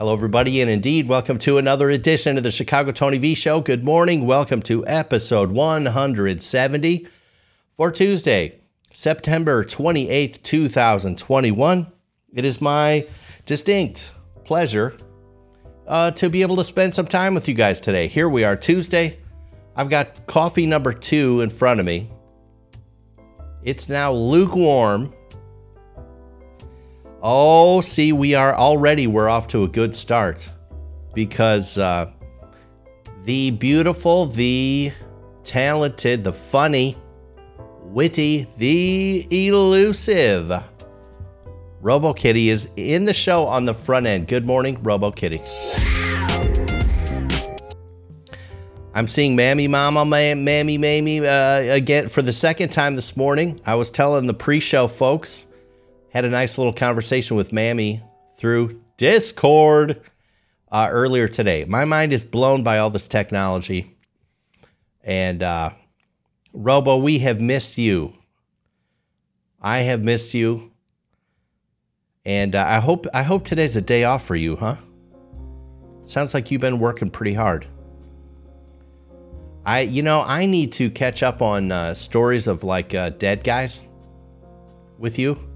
Hello, everybody, and indeed, welcome to another edition of the Chicago Tony V Show. Good morning. Welcome to episode 170 for Tuesday, September 28th, 2021. It is my distinct pleasure uh, to be able to spend some time with you guys today. Here we are, Tuesday. I've got coffee number two in front of me. It's now lukewarm. Oh, see, we are already, we're off to a good start because uh, the beautiful, the talented, the funny, witty, the elusive Robo Kitty is in the show on the front end. Good morning, Robo Kitty. I'm seeing Mammy Mama, Mammy Mammy uh, again for the second time this morning. I was telling the pre show folks had a nice little conversation with Mammy through Discord uh, earlier today. My mind is blown by all this technology. And uh, Robo, we have missed you. I have missed you. And uh, I hope I hope today's a day off for you, huh? Sounds like you've been working pretty hard. I, you know, I need to catch up on uh, stories of like uh, dead guys with you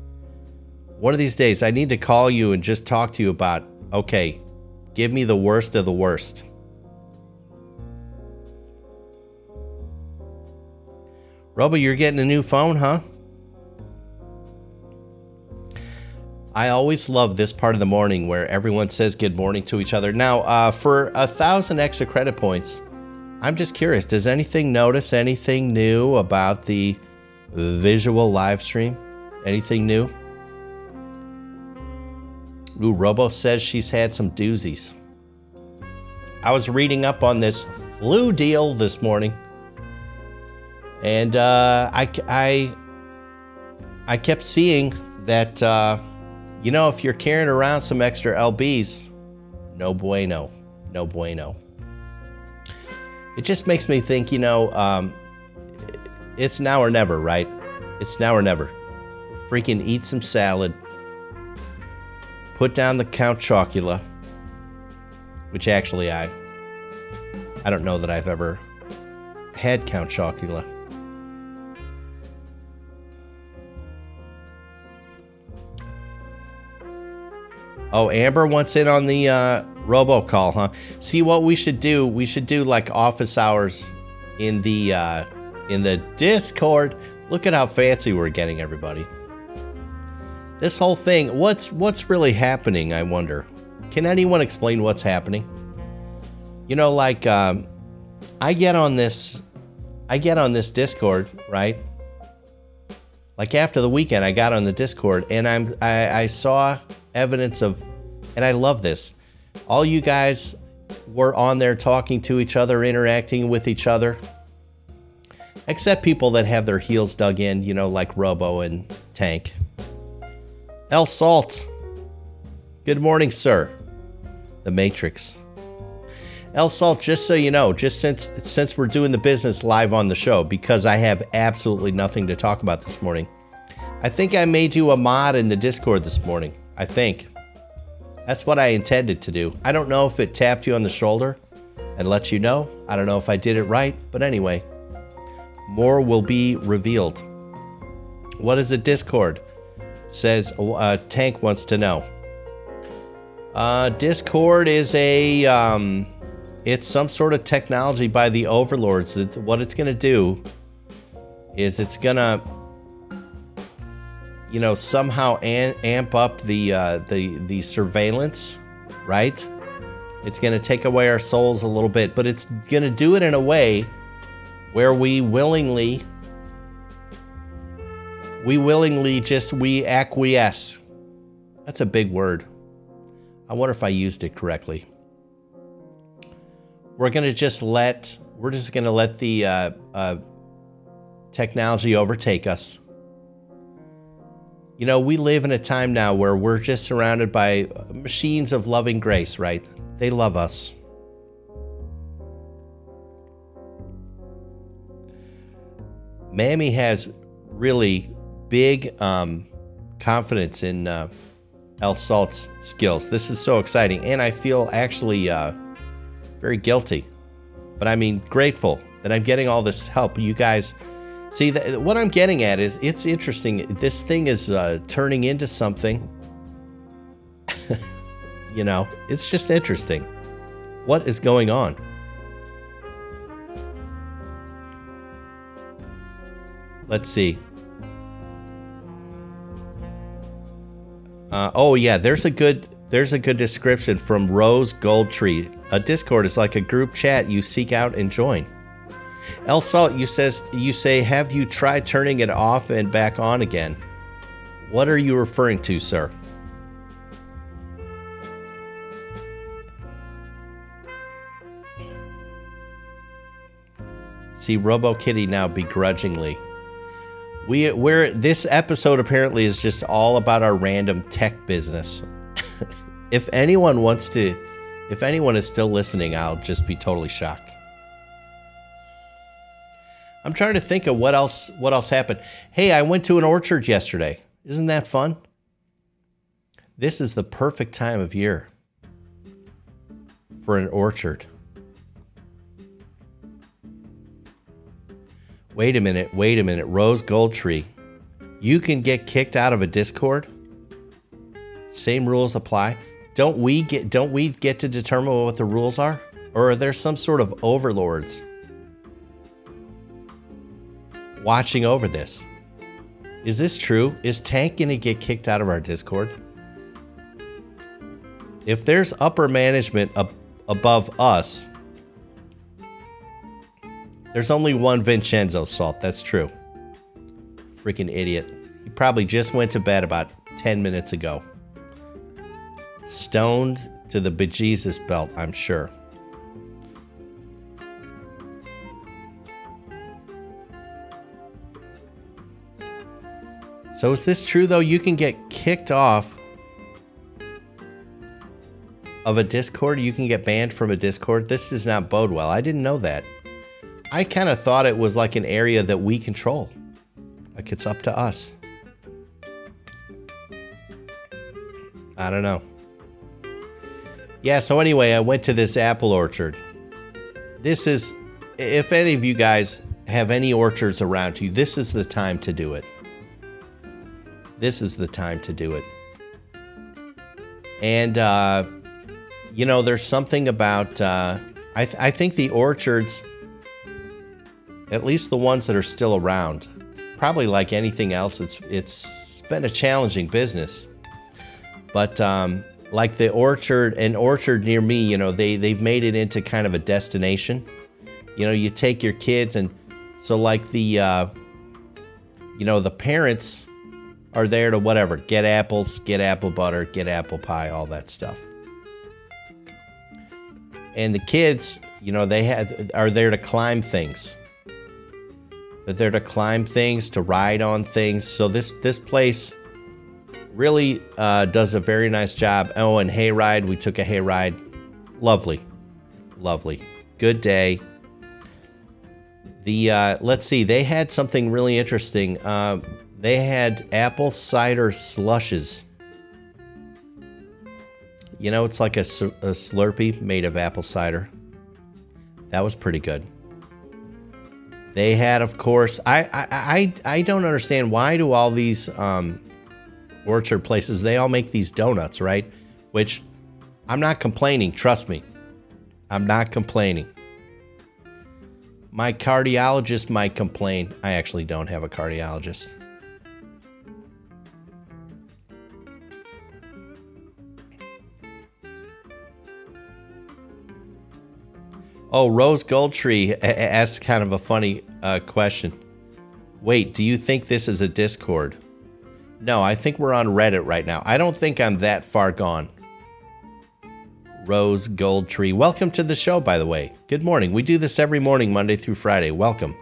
one of these days, I need to call you and just talk to you about okay, give me the worst of the worst. Robo, you're getting a new phone, huh? I always love this part of the morning where everyone says good morning to each other. Now, uh, for a thousand extra credit points, I'm just curious. Does anything notice anything new about the visual live stream? Anything new? Ooh, Robo says she's had some doozies. I was reading up on this flu deal this morning, and uh, I, I, I kept seeing that, uh, you know, if you're carrying around some extra LBs, no bueno, no bueno. It just makes me think, you know, um, it's now or never, right? It's now or never. Freaking eat some salad, put down the Count Chocula, which actually I I don't know that I've ever had Count Chocula. Oh, Amber wants in on the uh, robocall, huh? See what we should do? We should do like office hours in the uh, in the Discord. Look at how fancy we're getting, everybody this whole thing, what's what's really happening? I wonder. Can anyone explain what's happening? You know, like um, I get on this, I get on this Discord, right? Like after the weekend, I got on the Discord and I'm I, I saw evidence of, and I love this. All you guys were on there talking to each other, interacting with each other. Except people that have their heels dug in, you know, like Robo and Tank. El Salt. Good morning, sir. The Matrix. El Salt, just so you know, just since since we're doing the business live on the show, because I have absolutely nothing to talk about this morning. I think I made you a mod in the Discord this morning. I think. That's what I intended to do. I don't know if it tapped you on the shoulder and let you know. I don't know if I did it right, but anyway, more will be revealed. What is a Discord? Says uh, Tank wants to know. Uh, Discord is a um, it's some sort of technology by the overlords. That what it's going to do is it's going to you know somehow an- amp up the uh, the the surveillance, right? It's going to take away our souls a little bit, but it's going to do it in a way where we willingly we willingly just we acquiesce. That's a big word. I wonder if I used it correctly. We're going to just let we're just going to let the uh, uh, technology overtake us. You know, we live in a time now where we're just surrounded by machines of loving grace, right? They love us. Mammy has really big um, confidence in uh, El Salt's skills. This is so exciting, and I feel actually uh, very guilty, but I mean grateful that I'm getting all this help. You guys, see, th- what I'm getting at is it's interesting. This thing is uh, turning into something. you know, it's just interesting. What is going on? Let's see. Uh, oh yeah, there's a good there's a good description from Rose Goldtree. A Discord is like a group chat you seek out and join. El Salt, you says you say, have you tried turning it off and back on again? What are you referring to, sir? See Robo Kitty now begrudgingly. We we're this episode apparently is just all about our random tech business. if anyone wants to if anyone is still listening, I'll just be totally shocked. I'm trying to think of what else what else happened. Hey, I went to an orchard yesterday. Isn't that fun? This is the perfect time of year for an orchard. Wait a minute, wait a minute. Rose Goldtree. You can get kicked out of a Discord? Same rules apply? Don't we get don't we get to determine what the rules are? Or are there some sort of overlords watching over this? Is this true? Is Tank gonna get kicked out of our Discord? If there's upper management ab- above us, there's only one Vincenzo Salt. That's true. Freaking idiot. He probably just went to bed about 10 minutes ago. Stoned to the bejesus belt, I'm sure. So is this true though? You can get kicked off of a Discord. You can get banned from a Discord. This does not bode well. I didn't know that. I kind of thought it was like an area that we control. Like it's up to us. I don't know. Yeah, so anyway, I went to this apple orchard. This is, if any of you guys have any orchards around you, this is the time to do it. This is the time to do it. And, uh, you know, there's something about, uh, I, th- I think the orchards at least the ones that are still around. Probably like anything else, it's it's been a challenging business. But um, like the orchard, an orchard near me, you know, they they've made it into kind of a destination. You know, you take your kids, and so like the, uh, you know, the parents are there to whatever get apples, get apple butter, get apple pie, all that stuff. And the kids, you know, they have are there to climb things that they're to climb things, to ride on things. So this this place really uh, does a very nice job. Oh, and hayride, we took a hayride. Lovely, lovely, good day. The uh, let's see, they had something really interesting. Uh, they had apple cider slushes. You know, it's like a, a Slurpee made of apple cider. That was pretty good. They had, of course, I I, I, I don't understand why do all these um, orchard places they all make these donuts, right? Which I'm not complaining. Trust me, I'm not complaining. My cardiologist might complain. I actually don't have a cardiologist. Oh, Rose Goldtree asked kind of a funny uh, question. Wait, do you think this is a Discord? No, I think we're on Reddit right now. I don't think I'm that far gone. Rose Goldtree. Welcome to the show, by the way. Good morning. We do this every morning, Monday through Friday. Welcome.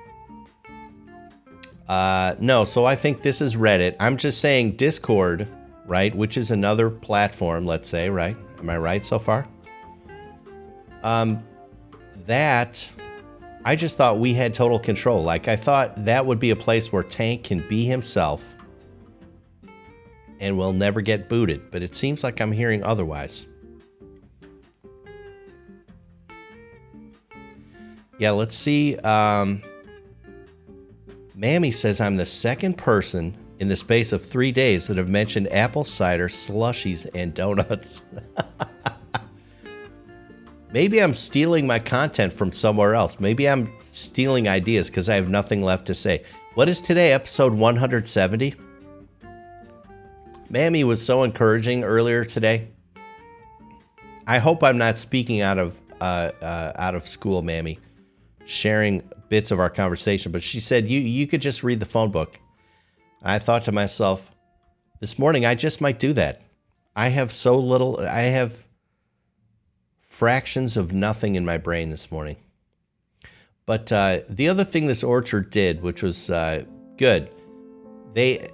Uh, no, so I think this is Reddit. I'm just saying Discord, right? Which is another platform, let's say, right? Am I right so far? Um, that, I just thought we had total control. Like, I thought that would be a place where Tank can be himself and will never get booted, but it seems like I'm hearing otherwise. Yeah, let's see. Um, Mammy says I'm the second person in the space of three days that have mentioned apple cider, slushies, and donuts. Maybe I'm stealing my content from somewhere else. Maybe I'm stealing ideas because I have nothing left to say. What is today, episode 170? Mammy was so encouraging earlier today. I hope I'm not speaking out of uh, uh, out of school, Mammy, sharing bits of our conversation. But she said you you could just read the phone book. I thought to myself, this morning I just might do that. I have so little. I have fractions of nothing in my brain this morning. But uh, the other thing this orchard did, which was uh, good, they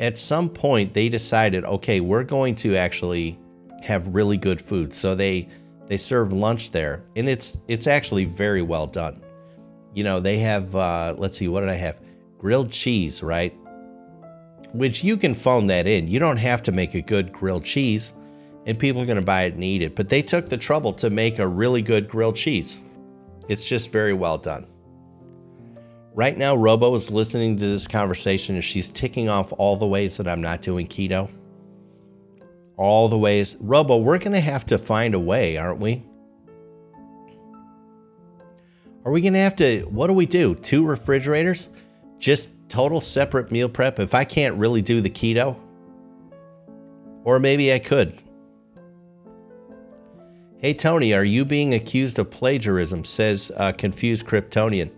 at some point they decided, okay, we're going to actually have really good food. So they they serve lunch there, and it's it's actually very well done. You know, they have uh, let's see, what did I have? Grilled cheese, right? Which you can phone that in. You don't have to make a good grilled cheese and people are going to buy it and eat it. But they took the trouble to make a really good grilled cheese. It's just very well done. Right now, Robo is listening to this conversation and she's ticking off all the ways that I'm not doing keto. All the ways. Robo, we're going to have to find a way, aren't we? Are we going to have to, what do we do? Two refrigerators? Just total separate meal prep if I can't really do the keto? Or maybe I could. Hey, Tony, are you being accused of plagiarism? Says uh, Confused Kryptonian.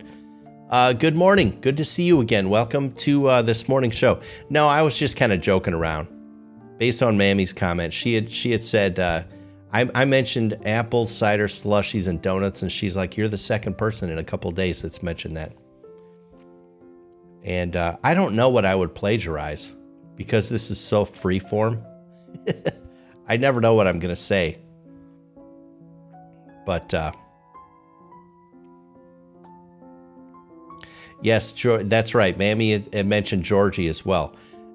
Uh, good morning. Good to see you again. Welcome to uh, this morning show. No, I was just kind of joking around. Based on Mammy's comment, she had she had said uh, I, I, mentioned apple cider slushies and donuts, and she's like, "You're the second person in a couple days that's mentioned that." And uh, I don't know what I would plagiarize because this is so free form. I never know what I'm going to say. But uh, yes, that's right. Mammy had mentioned Georgie as well.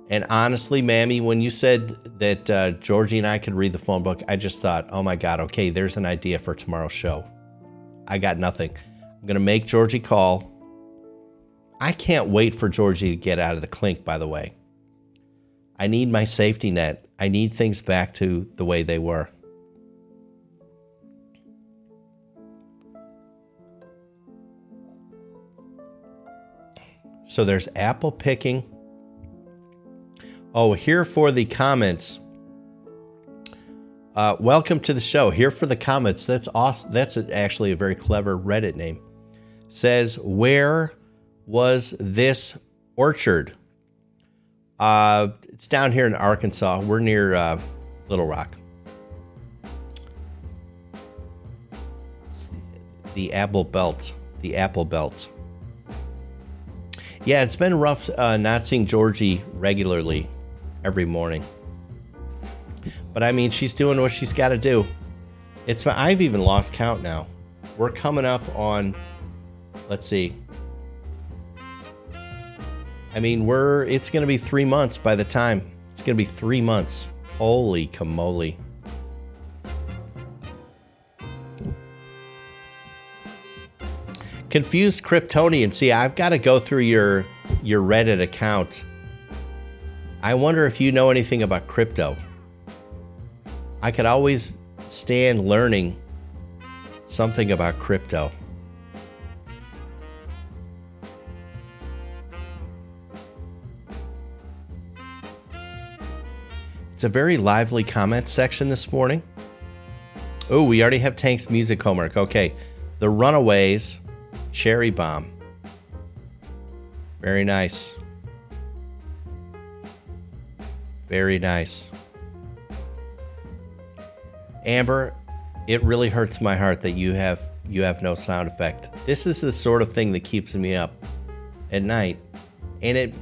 And honestly, Mammy, when you said that uh, Georgie and I could read the phone book, I just thought, oh my God, okay, there's an idea for tomorrow's show. I got nothing. I'm going to make Georgie call. I can't wait for Georgie to get out of the clink, by the way. I need my safety net. I need things back to the way they were. So there's apple picking. Oh, here for the comments. Uh, welcome to the show. Here for the comments. That's awesome. That's actually a very clever Reddit name. Says, where was this orchard? Uh, it's down here in Arkansas. We're near uh, Little Rock. The apple belt. The apple belt. Yeah, it's been rough uh, not seeing Georgie regularly every morning. But I mean, she's doing what she's got to do. It's I've even lost count now. We're coming up on, let's see. I mean, we're it's going to be three months by the time. It's going to be three months. Holy camole. Confused Kryptonian. See, I've got to go through your your Reddit account. I wonder if you know anything about crypto. I could always stand learning something about crypto. It's a very lively comment section this morning. Oh, we already have Tank's music homework. Okay. The Runaways Cherry Bomb. Very nice. Very nice. Amber, it really hurts my heart that you have you have no sound effect. This is the sort of thing that keeps me up at night. And it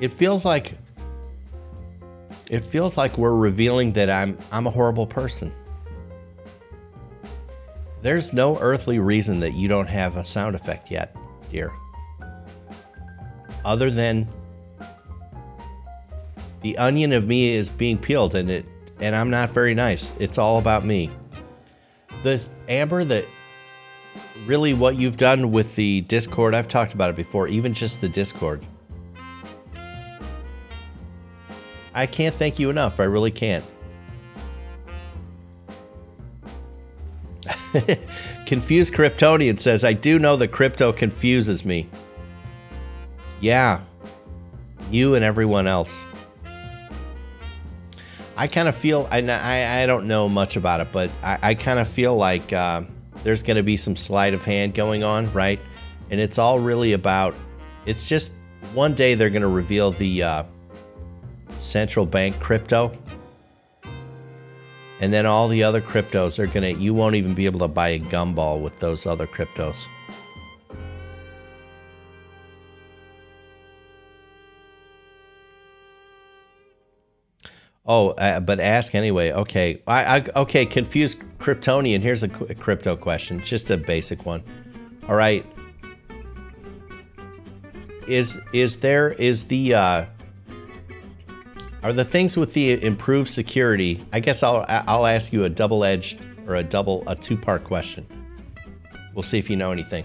it feels like it feels like we're revealing that I'm I'm a horrible person. There's no earthly reason that you don't have a sound effect yet, dear. Other than The onion of me is being peeled, and it and I'm not very nice. It's all about me. The Amber, that really what you've done with the Discord, I've talked about it before, even just the Discord. I can't thank you enough. I really can't. Confused Kryptonian says, I do know that crypto confuses me. Yeah, you and everyone else. I kind of feel, I, I, I, don't know much about it, but I, I kind of feel like uh, there's going to be some sleight of hand going on, right? And it's all really about, it's just one day they're going to reveal the uh, central bank crypto and then all the other cryptos are gonna you won't even be able to buy a gumball with those other cryptos. Oh uh, but ask anyway. Okay I, I okay confused kryptonian. Here's a, a crypto question just a basic one. All right. Is is there is the uh are the things with the improved security? I guess I'll I'll ask you a double-edged or a double a two-part question. We'll see if you know anything.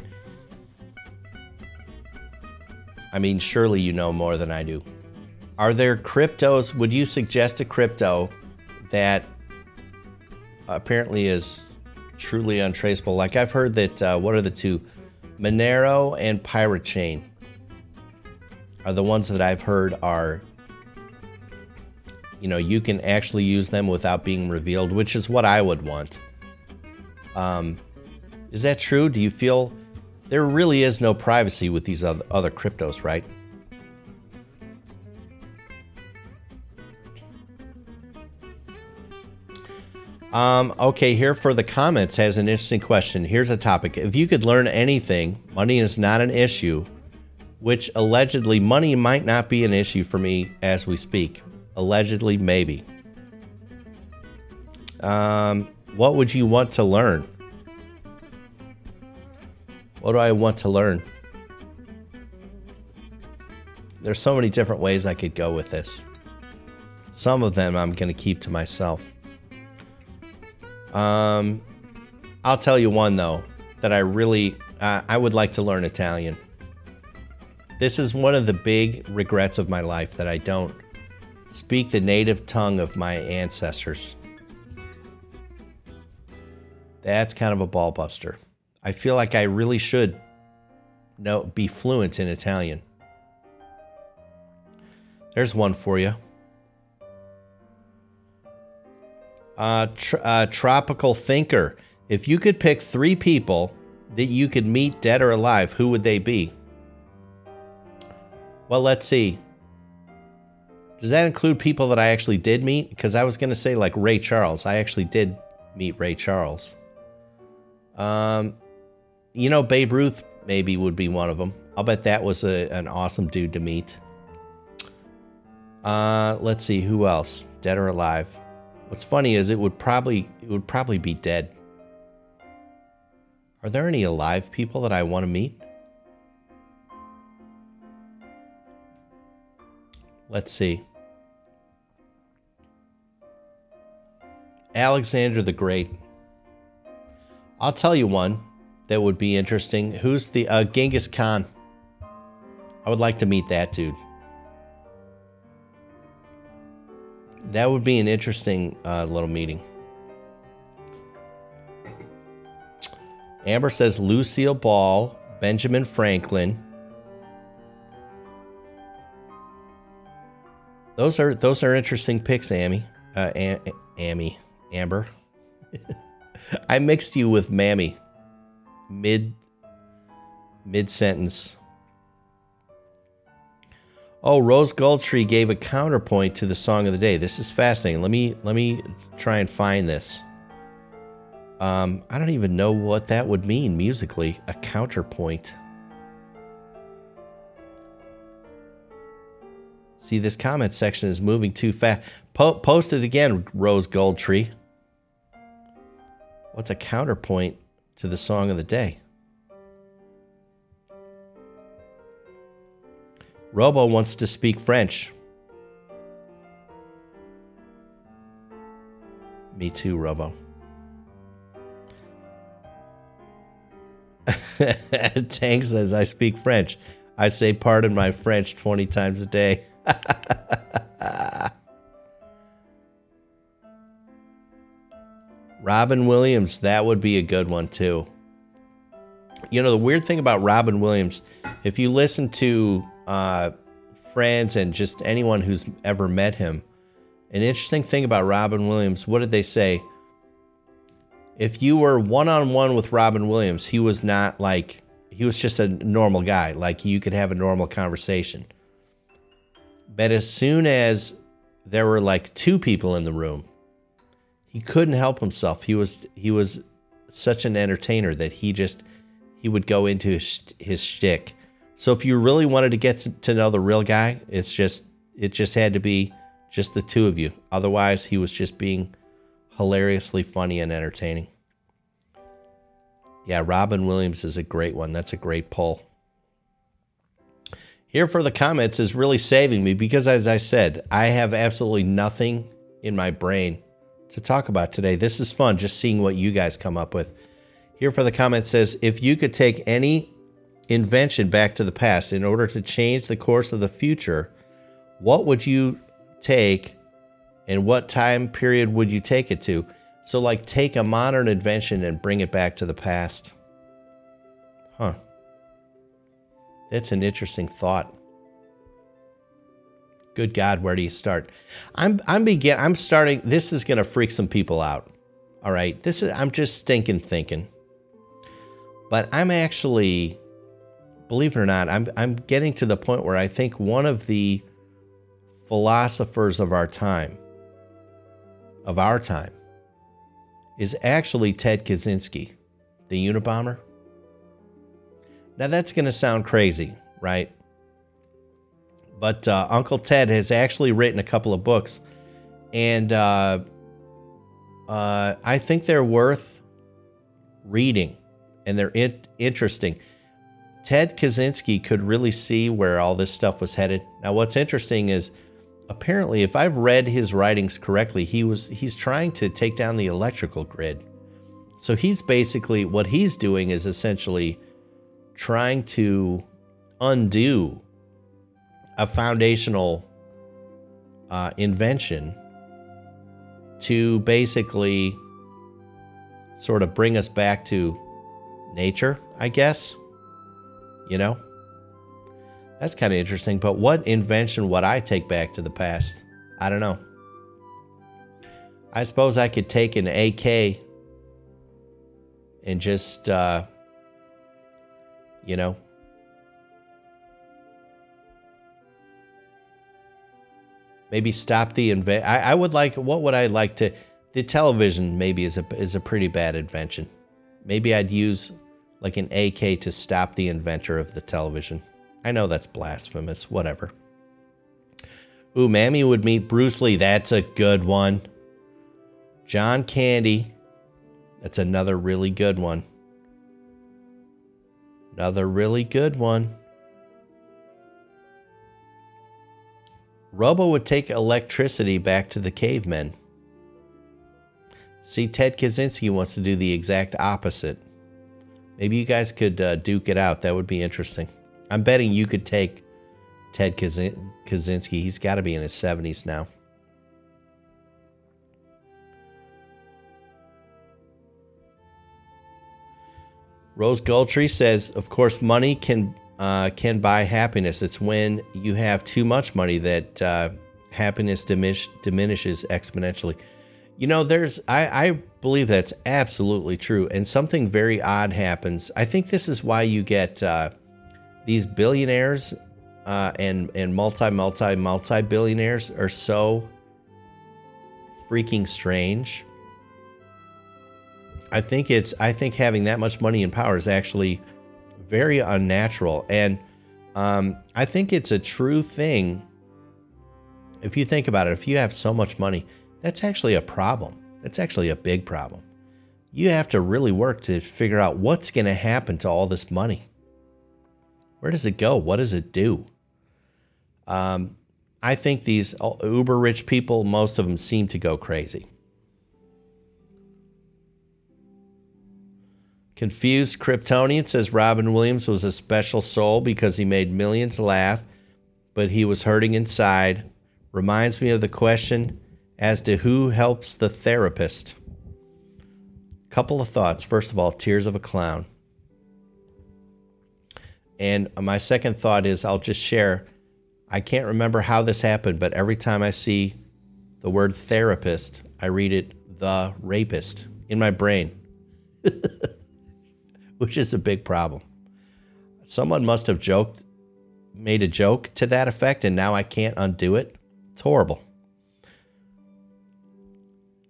I mean, surely you know more than I do. Are there cryptos? Would you suggest a crypto that apparently is truly untraceable? Like I've heard that. Uh, what are the two? Monero and Pirate Chain are the ones that I've heard are you know you can actually use them without being revealed, which is what I would want. Um, is that true? Do you feel there really is no privacy with these other, cryptos, right? Um, okay, here for the comments has an interesting question. Here's a topic. If you could learn anything, money is not an issue, which allegedly money might not be an issue for me as we speak. Allegedly, maybe. Um, what would you want to learn? What do I want to learn? There's so many different ways I could go with this. Some of them I'm going to keep to myself. Um, I'll tell you one though that I really uh, I would like to learn Italian. This is one of the big regrets of my life that I don't speak the native tongue of my ancestors. That's kind of a ball buster. I feel like I really should know be fluent in Italian. There's one for you. Uh, tr- uh, tropical thinker. If you could pick three people that you could meet dead or alive, who would they be? Well, let's see. Does that include people that I actually did meet? Because I was going to say like Ray Charles. I actually did meet Ray Charles. Um, you know, Babe Ruth maybe would be one of them. I'll bet that was a, an awesome dude to meet. Uh, let's see who else, dead or alive. What's funny is it would probably it would probably be dead. Are there any alive people that I want to meet? Let's see. Alexander the Great. I'll tell you one that would be interesting. Who's the uh, Genghis Khan? I would like to meet that dude. That would be an interesting uh, little meeting. Amber says Lucille Ball, Benjamin Franklin. Those are those are interesting picks, Amy. Uh, Amy. Amber. I mixed you with Mammy. Mid mid sentence. Oh, Rose Goldtree gave a counterpoint to the song of the day. This is fascinating. Let me let me try and find this. Um, I don't even know what that would mean musically. A counterpoint. See, this comment section is moving too fast. Po- post it again, Rose Goldtree what's a counterpoint to the song of the day? Robo wants to speak French. Me too, Robo. Tank says, I speak French. I say, pardon my French 20 times a day. Robin Williams, that would be a good one too. You know, the weird thing about Robin Williams, if you listen to uh, friends and just anyone who's ever met him, an interesting thing about Robin Williams, what did they say? If you were one on one with Robin Williams, he was not like, he was just a normal guy. Like you could have a normal conversation. But as soon as there were like two people in the room, he couldn't help himself. He was he was such an entertainer that he just he would go into his, his shtick. So if you really wanted to get to, to know the real guy, it's just it just had to be just the two of you. Otherwise, he was just being hilariously funny and entertaining. Yeah, Robin Williams is a great one. That's a great pull. Here for the comments is really saving me because, as I said, I have absolutely nothing in my brain to talk about today. This is fun just seeing what you guys come up with. Here for the comment says if you could take any invention back to the past in order to change the course of the future, what would you take and what time period would you take it to? So, like, take a modern invention and bring it back to the past. Huh. That's an interesting thought. Good God, where do you start? I'm I'm begin I'm starting. This is gonna freak some people out. All right, this is I'm just thinking, thinking. But I'm actually, believe it or not, I'm I'm getting to the point where I think one of the philosophers of our time, of our time, is actually Ted Kaczynski, the Unabomber. Now that's going to sound crazy, right? But uh, Uncle Ted has actually written a couple of books, and uh, uh, I think they're worth reading, and they're in- interesting. Ted Kaczynski could really see where all this stuff was headed. Now, what's interesting is apparently, if I've read his writings correctly, he was he's trying to take down the electrical grid. So he's basically what he's doing is essentially trying to undo a foundational uh, invention to basically sort of bring us back to nature, I guess. You know? That's kind of interesting. But what invention would I take back to the past? I don't know. I suppose I could take an AK and just, uh, you know, maybe stop the invent. I, I would like. What would I like to? The television maybe is a is a pretty bad invention. Maybe I'd use like an AK to stop the inventor of the television. I know that's blasphemous. Whatever. Ooh, Mammy would meet Bruce Lee. That's a good one. John Candy. That's another really good one. Another really good one. Robo would take electricity back to the cavemen. See, Ted Kaczynski wants to do the exact opposite. Maybe you guys could uh, duke it out. That would be interesting. I'm betting you could take Ted Kaczynski. He's got to be in his 70s now. Rose Goldtree says, of course, money can uh, can buy happiness. It's when you have too much money that uh, happiness diminish, diminishes exponentially. You know, there's I, I believe that's absolutely true, and something very odd happens. I think this is why you get uh, these billionaires uh, and and multi multi multi billionaires are so freaking strange. I think it's I think having that much money and power is actually very unnatural, and um, I think it's a true thing. If you think about it, if you have so much money, that's actually a problem. That's actually a big problem. You have to really work to figure out what's going to happen to all this money. Where does it go? What does it do? Um, I think these uber rich people, most of them seem to go crazy. Confused Kryptonian says Robin Williams was a special soul because he made millions laugh, but he was hurting inside. Reminds me of the question as to who helps the therapist. Couple of thoughts. First of all, Tears of a Clown. And my second thought is I'll just share. I can't remember how this happened, but every time I see the word therapist, I read it the rapist in my brain, which is a big problem. Someone must have joked, made a joke to that effect, and now I can't undo it. It's horrible.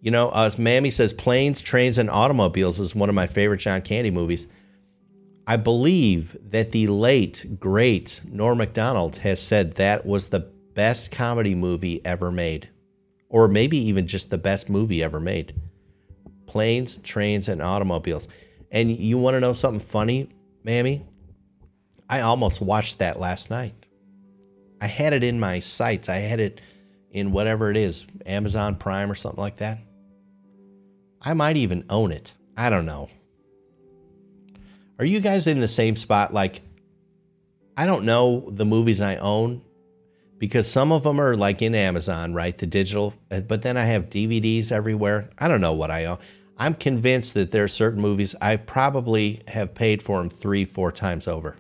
You know, uh, Mammy says Planes, Trains, and Automobiles is one of my favorite John Candy movies. I believe that the late, great Norm Macdonald has said that was the best comedy movie ever made, or maybe even just the best movie ever made. Planes, Trains, and Automobiles. And you want to know something funny, Mammy? I almost watched that last night. I had it in my sights. I had it in whatever it is, Amazon Prime or something like that. I might even own it. I don't know. Are you guys in the same spot? Like, I don't know the movies I own because some of them are like in Amazon, right? The digital, but then I have DVDs everywhere. I don't know what I own. I'm convinced that there are certain movies I probably have paid for them three, four times over.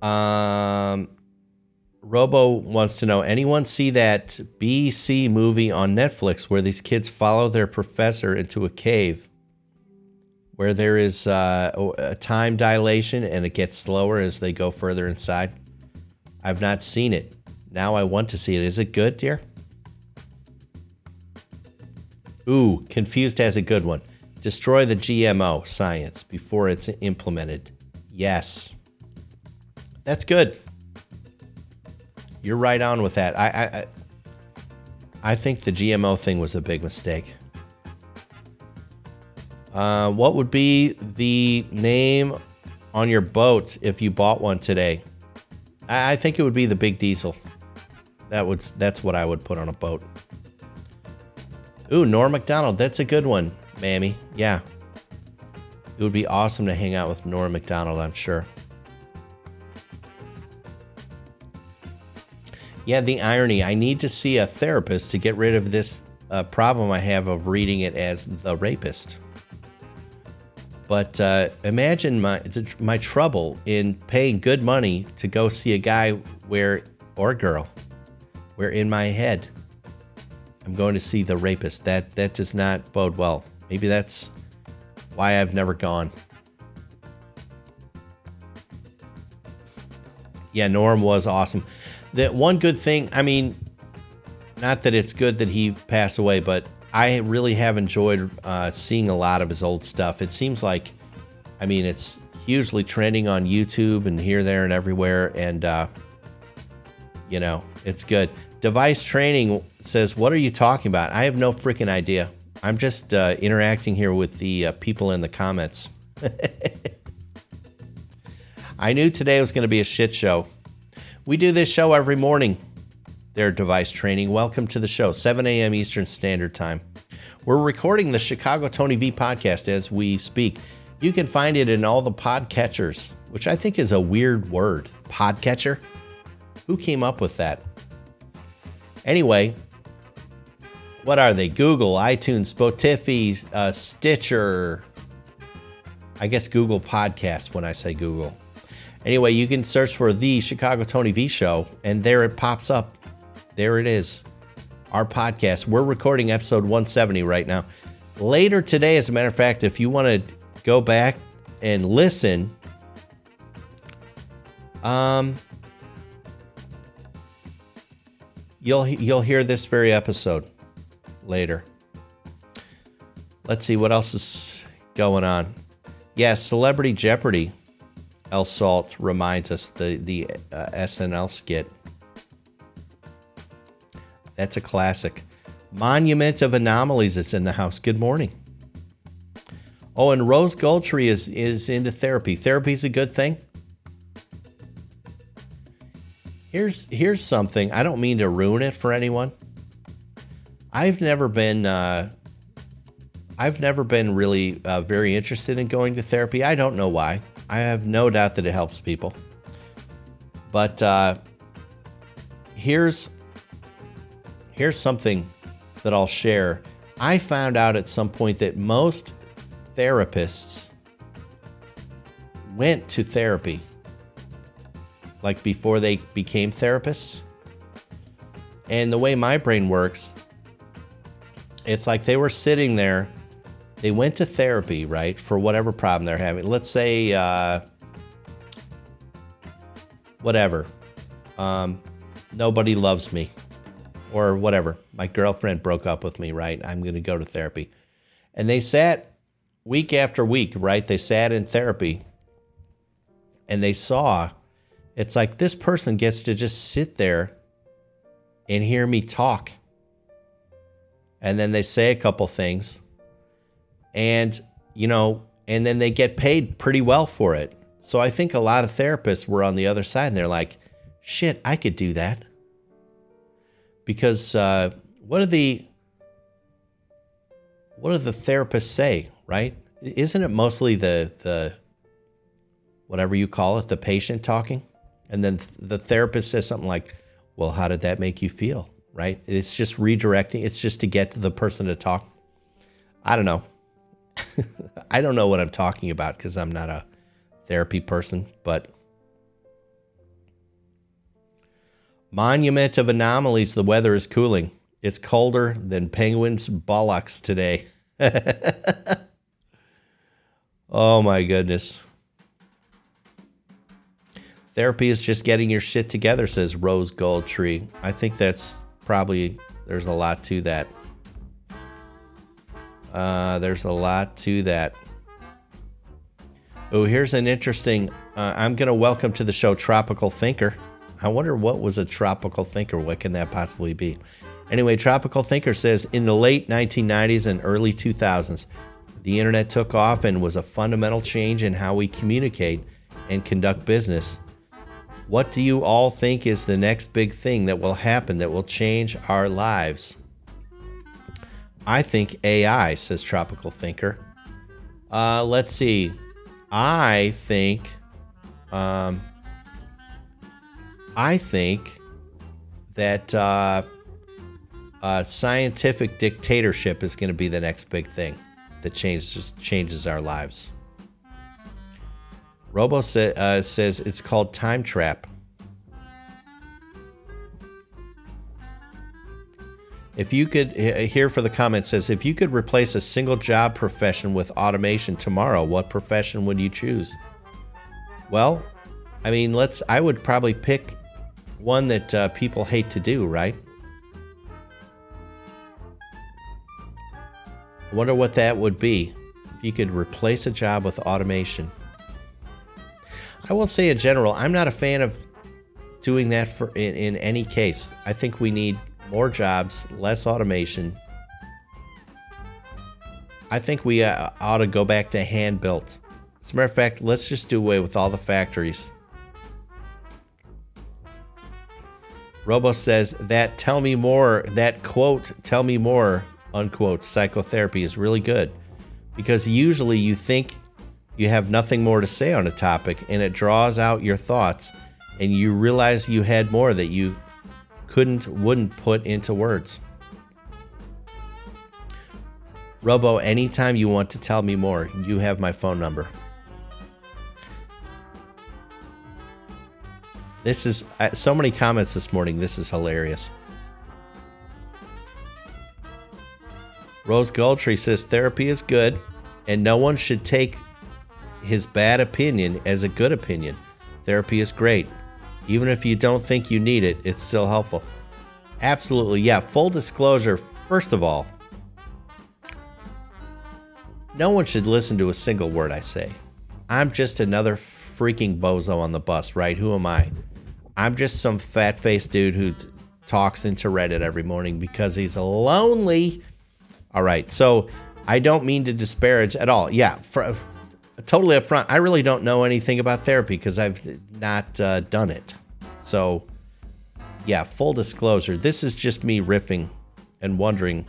Um, Robo wants to know anyone see that BC movie on Netflix where these kids follow their professor into a cave where there is uh, a time dilation and it gets slower as they go further inside? I've not seen it. Now I want to see it. Is it good, dear? Ooh, Confused has a good one. Destroy the GMO science before it's implemented. Yes. That's good. You're right on with that. I, I, I think the GMO thing was a big mistake. Uh, what would be the name on your boat if you bought one today? I, I think it would be the Big Diesel. That would that's what I would put on a boat. Ooh, Norm Macdonald. That's a good one, Mammy. Yeah. It would be awesome to hang out with Norm Macdonald, I'm sure. Yeah, the irony. I need to see a therapist to get rid of this uh, problem I have of reading it as the rapist. But uh, imagine my my trouble in paying good money to go see a guy where or girl where in my head I'm going to see the rapist. That that does not bode well. Maybe that's why I've never gone. Yeah, Norm was awesome that one good thing, I mean, not that it's good that he passed away, but I really have enjoyed uh, seeing a lot of his old stuff. It seems like, I mean, it's hugely trending on YouTube and here, there, and everywhere. And, uh, you know, it's good. Device Training says, What are you talking about? I have no freaking idea. I'm just uh, interacting here with the uh, people in the comments. I knew today was going to be a shit show. We do this show every morning. Their device training. Welcome to the show, 7 a.m. Eastern Standard Time. We're recording the Chicago Tony V podcast as we speak. You can find it in all the podcatchers, which I think is a weird word. Podcatcher? Who came up with that? Anyway, what are they? Google, iTunes, Spotify, uh, Stitcher. I guess Google Podcasts when I say Google. Anyway, you can search for the Chicago Tony V Show, and there it pops up. There it is. Our podcast. We're recording episode 170 right now. Later today, as a matter of fact, if you want to go back and listen, um, you'll you'll hear this very episode later. Let's see what else is going on. Yes, yeah, Celebrity Jeopardy El Salt reminds us the the uh, SNL skit. That's a classic. Monument of Anomalies is in the house. Good morning. Oh, and Rose Goldtree is is into therapy. Therapy is a good thing. Here's here's something. I don't mean to ruin it for anyone. I've never been uh, I've never been really uh, very interested in going to therapy. I don't know why. I have no doubt that it helps people. But uh, here's here's something that I'll share. I found out at some point that most therapists went to therapy like before they became therapists. And the way my brain works, it's like they were sitting there, they went to therapy, right, for whatever problem they're having. Let's say, uh, whatever, um, nobody loves me, or whatever. My girlfriend broke up with me, right? I'm going to go to therapy. And they sat week after week, right? They sat in therapy and they saw it's like this person gets to just sit there and hear me talk. And then they say a couple things. And, you know, and then they get paid pretty well for it. So I think a lot of therapists were on the other side and they're like, shit, I could do that. Because uh, what do the what do the therapists say, right? Isn't it mostly the the whatever you call it, the patient talking? And then the therapist says something like, Well, how did that make you feel? Right? It's just redirecting, it's just to get the person to talk. I don't know. I don't know what I'm talking about because I'm not a therapy person, but Monument of anomalies, the weather is cooling. It's colder than penguins' bullocks today. oh my goodness. Therapy is just getting your shit together, says Rose Gold Tree. I think that's probably, there's a lot to that. Uh, there's a lot to that. Oh, here's an interesting. Uh, I'm going to welcome to the show Tropical Thinker. I wonder what was a tropical thinker. What can that possibly be? Anyway, Tropical Thinker says in the late 1990s and early 2000s, the internet took off and was a fundamental change in how we communicate and conduct business. What do you all think is the next big thing that will happen that will change our lives? I think AI, says Tropical Thinker. Uh, let's see. I think, um, I think that uh, uh, scientific dictatorship is going to be the next big thing that changes changes our lives. Robo uh, says it's called Time Trap. If you could, here for the comment says, if you could replace a single job profession with automation tomorrow, what profession would you choose? Well, I mean, let's, I would probably pick one that uh, people hate to do, right? I wonder what that would be if you could replace a job with automation. I will say in general, I'm not a fan of doing that for in, in any case. I think we need more jobs, less automation. I think we uh, ought to go back to hand built. As a matter of fact, let's just do away with all the factories. Robo says that tell me more, that quote, tell me more, unquote, psychotherapy is really good because usually you think you have nothing more to say on a topic and it draws out your thoughts and you realize you had more that you couldn't, wouldn't put into words. Robo, anytime you want to tell me more, you have my phone number. This is uh, so many comments this morning. This is hilarious. Rose Goldtree says therapy is good, and no one should take his bad opinion as a good opinion. Therapy is great. Even if you don't think you need it, it's still helpful. Absolutely, yeah. Full disclosure, first of all, no one should listen to a single word I say. I'm just another freaking bozo on the bus, right? Who am I? I'm just some fat faced dude who t- talks into Reddit every morning because he's lonely. All right, so I don't mean to disparage at all. Yeah, for, totally upfront, I really don't know anything about therapy because I've not uh, done it. So yeah, full disclosure, this is just me riffing and wondering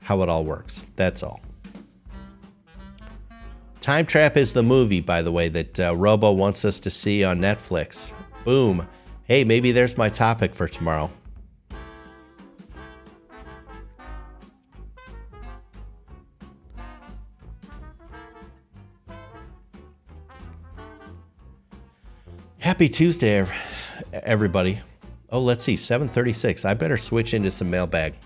how it all works. That's all. Time Trap is the movie, by the way, that uh, Robo wants us to see on Netflix. Boom. Hey, maybe there's my topic for tomorrow. Happy Tuesday, everybody. Oh, let's see, 736. I better switch into some mailbag.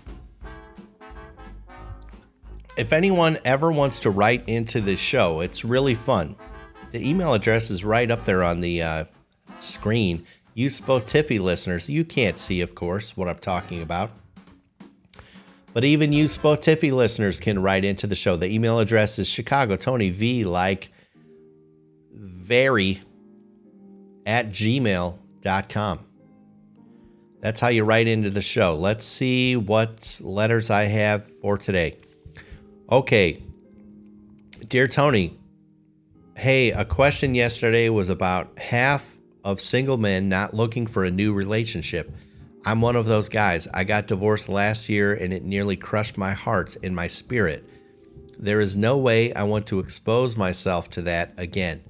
If anyone ever wants to write into this show, it's really fun. The email address is right up there on the uh, screen. You Spotify listeners, you can't see, of course, what I'm talking about. But even you Spotify listeners can write into the show. The email address is Chicago Tony V like very at gmail.com. That's how you write into the show. Let's see what letters I have for today. Okay. Dear Tony, hey, a question yesterday was about half of single men not looking for a new relationship. I'm one of those guys. I got divorced last year and it nearly crushed my heart and my spirit. There is no way I want to expose myself to that again.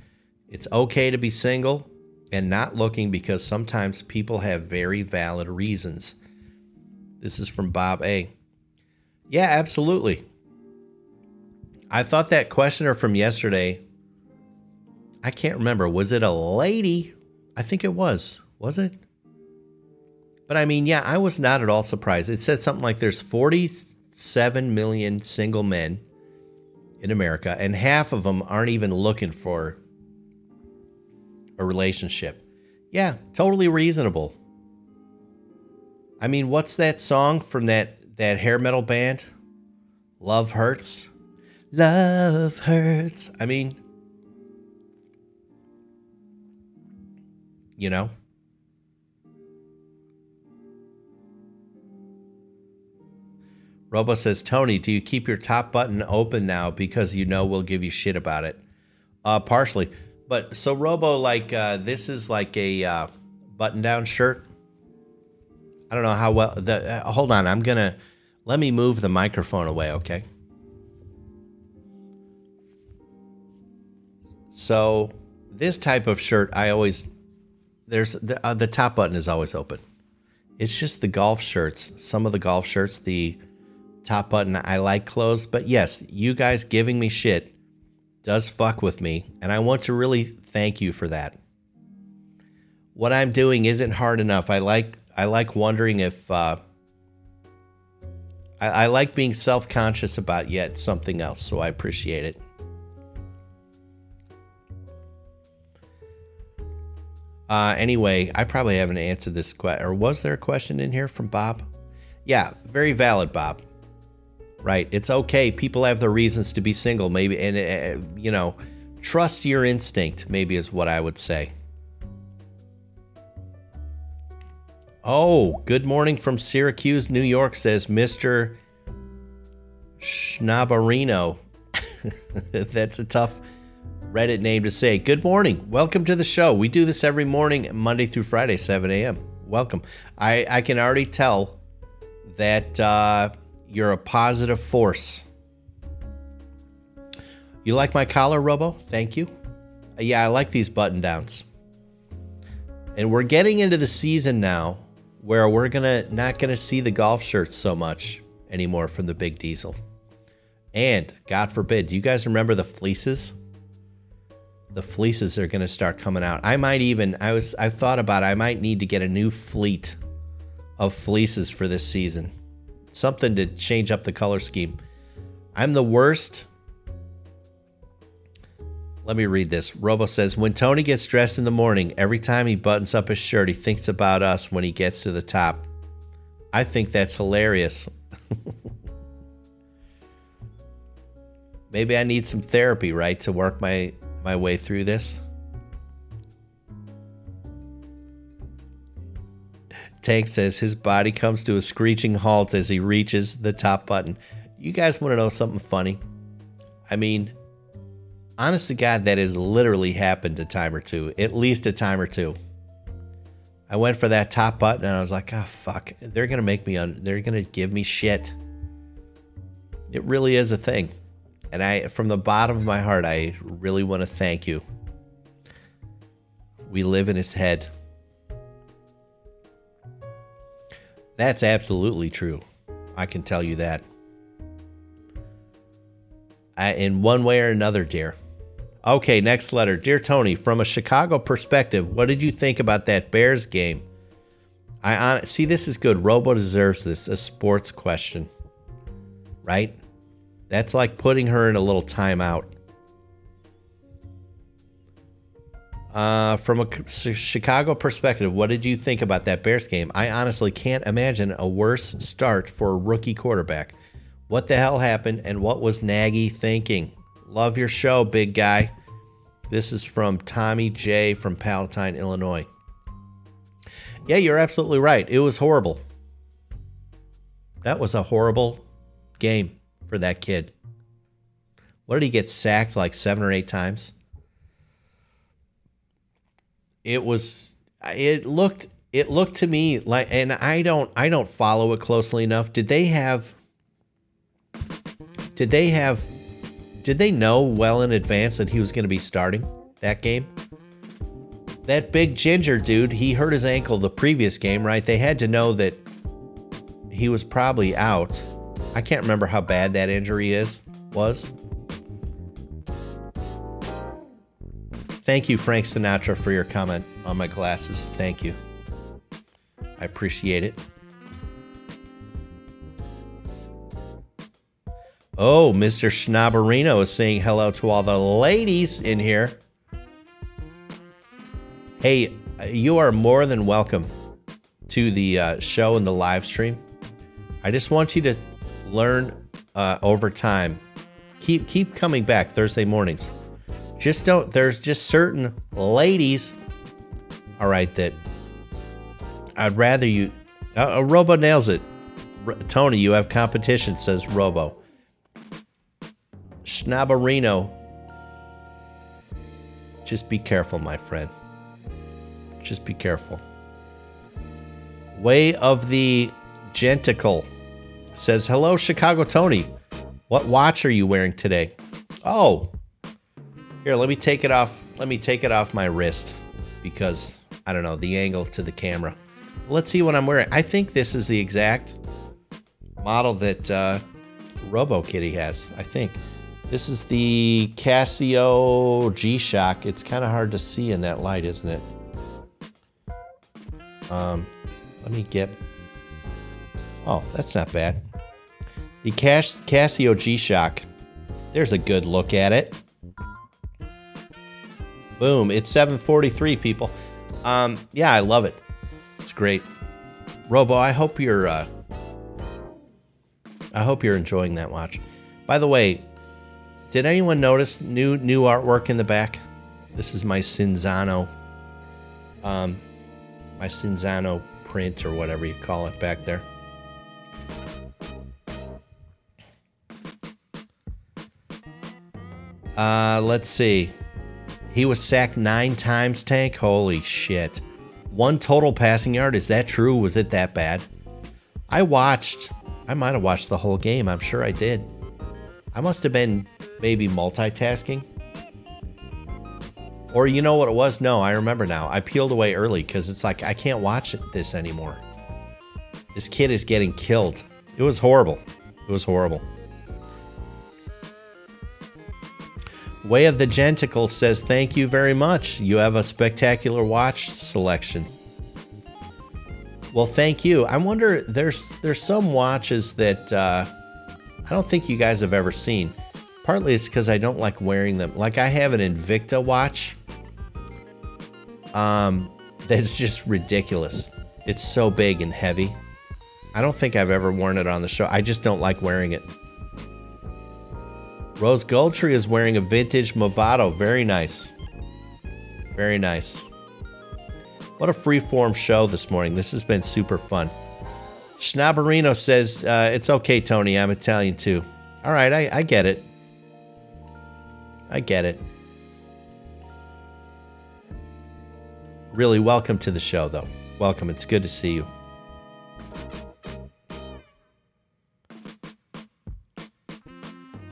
It's okay to be single and not looking because sometimes people have very valid reasons. This is from Bob A. Yeah, absolutely. I thought that questioner from yesterday, I can't remember. Was it a lady? I think it was. Was it? But I mean, yeah, I was not at all surprised. It said something like there's 47 million single men in America, and half of them aren't even looking for a relationship. Yeah, totally reasonable. I mean, what's that song from that that hair metal band? Love hurts. Love hurts. I mean, you know. Robo says, Tony, do you keep your top button open now because you know we'll give you shit about it? Uh, partially. But so Robo, like uh, this is like a uh, button-down shirt. I don't know how well. The uh, hold on, I'm gonna let me move the microphone away. Okay. So this type of shirt, I always there's the uh, the top button is always open. It's just the golf shirts. Some of the golf shirts, the top button I like closed. But yes, you guys giving me shit does fuck with me, and I want to really thank you for that. What I'm doing isn't hard enough. I like I like wondering if uh, I, I like being self conscious about yet something else, so I appreciate it. Uh, anyway, I probably haven't answered this question. Or was there a question in here from Bob? Yeah, very valid, Bob right? It's okay. People have their reasons to be single, maybe, and uh, you know, trust your instinct. Maybe is what I would say. Oh, good morning from Syracuse, New York, says Mister Schnaberino. That's a tough Reddit name to say. Good morning. Welcome to the show. We do this every morning, Monday through Friday, 7 a.m. Welcome. I, I can already tell that uh, you're a positive force. You like my collar, Robo? Thank you. Uh, yeah, I like these button downs. And we're getting into the season now where we're gonna not gonna see the golf shirts so much anymore from the big diesel. And God forbid, do you guys remember the fleeces? The fleeces are gonna start coming out. I might even I was I thought about it, I might need to get a new fleet of fleeces for this season something to change up the color scheme. I'm the worst. Let me read this. Robo says When Tony gets dressed in the morning, every time he buttons up his shirt, he thinks about us when he gets to the top. I think that's hilarious. Maybe I need some therapy, right, to work my, my way through this. Tank says his body comes to a screeching halt as he reaches the top button. You guys want to know something funny? I mean, honest to God, that has literally happened a time or two, at least a time or two. I went for that top button and I was like, oh fuck, they're gonna make me un- they're gonna give me shit. It really is a thing. And I from the bottom of my heart, I really want to thank you. We live in his head. That's absolutely true. I can tell you that. I, in one way or another, dear. Okay, next letter. Dear Tony, from a Chicago perspective, what did you think about that Bears game? I on, see this is good. Robo deserves this, a sports question. Right? That's like putting her in a little timeout. Uh, from a Chicago perspective, what did you think about that Bears game? I honestly can't imagine a worse start for a rookie quarterback. What the hell happened and what was Nagy thinking? Love your show, big guy. This is from Tommy J from Palatine, Illinois. Yeah, you're absolutely right. It was horrible. That was a horrible game for that kid. What did he get sacked like seven or eight times? It was it looked it looked to me like and I don't I don't follow it closely enough. Did they have did they have did they know well in advance that he was going to be starting that game? That big ginger dude, he hurt his ankle the previous game, right? They had to know that he was probably out. I can't remember how bad that injury is was. Thank you, Frank Sinatra, for your comment on my glasses. Thank you. I appreciate it. Oh, Mr. Schnaberino is saying hello to all the ladies in here. Hey, you are more than welcome to the uh, show and the live stream. I just want you to learn uh, over time. Keep keep coming back Thursday mornings. Just don't. There's just certain ladies. All right, that I'd rather you. Uh, uh Robo nails it. R- Tony, you have competition. Says Robo. Schnaberino. Just be careful, my friend. Just be careful. Way of the Genticle says, Hello, Chicago Tony. What watch are you wearing today? Oh, here, let me take it off. Let me take it off my wrist because I don't know the angle to the camera. Let's see what I'm wearing. I think this is the exact model that uh, Robo Kitty has. I think. This is the Casio G-Shock. It's kind of hard to see in that light, isn't it? Um, let me get. Oh, that's not bad. The Cas- Casio G-Shock. There's a good look at it. Boom! It's 7:43, people. Um, yeah, I love it. It's great. Robo, I hope you're. Uh, I hope you're enjoying that watch. By the way, did anyone notice new new artwork in the back? This is my Cinzano, um, my Cinzano print or whatever you call it back there. Uh, let's see. He was sacked nine times, Tank. Holy shit. One total passing yard. Is that true? Was it that bad? I watched, I might have watched the whole game. I'm sure I did. I must have been maybe multitasking. Or you know what it was? No, I remember now. I peeled away early because it's like I can't watch this anymore. This kid is getting killed. It was horrible. It was horrible. Way of the Genticle says, Thank you very much. You have a spectacular watch selection. Well, thank you. I wonder there's there's some watches that uh, I don't think you guys have ever seen. Partly it's because I don't like wearing them. Like I have an Invicta watch. Um, that's just ridiculous. It's so big and heavy. I don't think I've ever worn it on the show. I just don't like wearing it. Rose Goldtree is wearing a vintage Movado. Very nice. Very nice. What a freeform show this morning. This has been super fun. Schnaberino says, uh, It's okay, Tony. I'm Italian too. All right, I, I get it. I get it. Really, welcome to the show, though. Welcome. It's good to see you.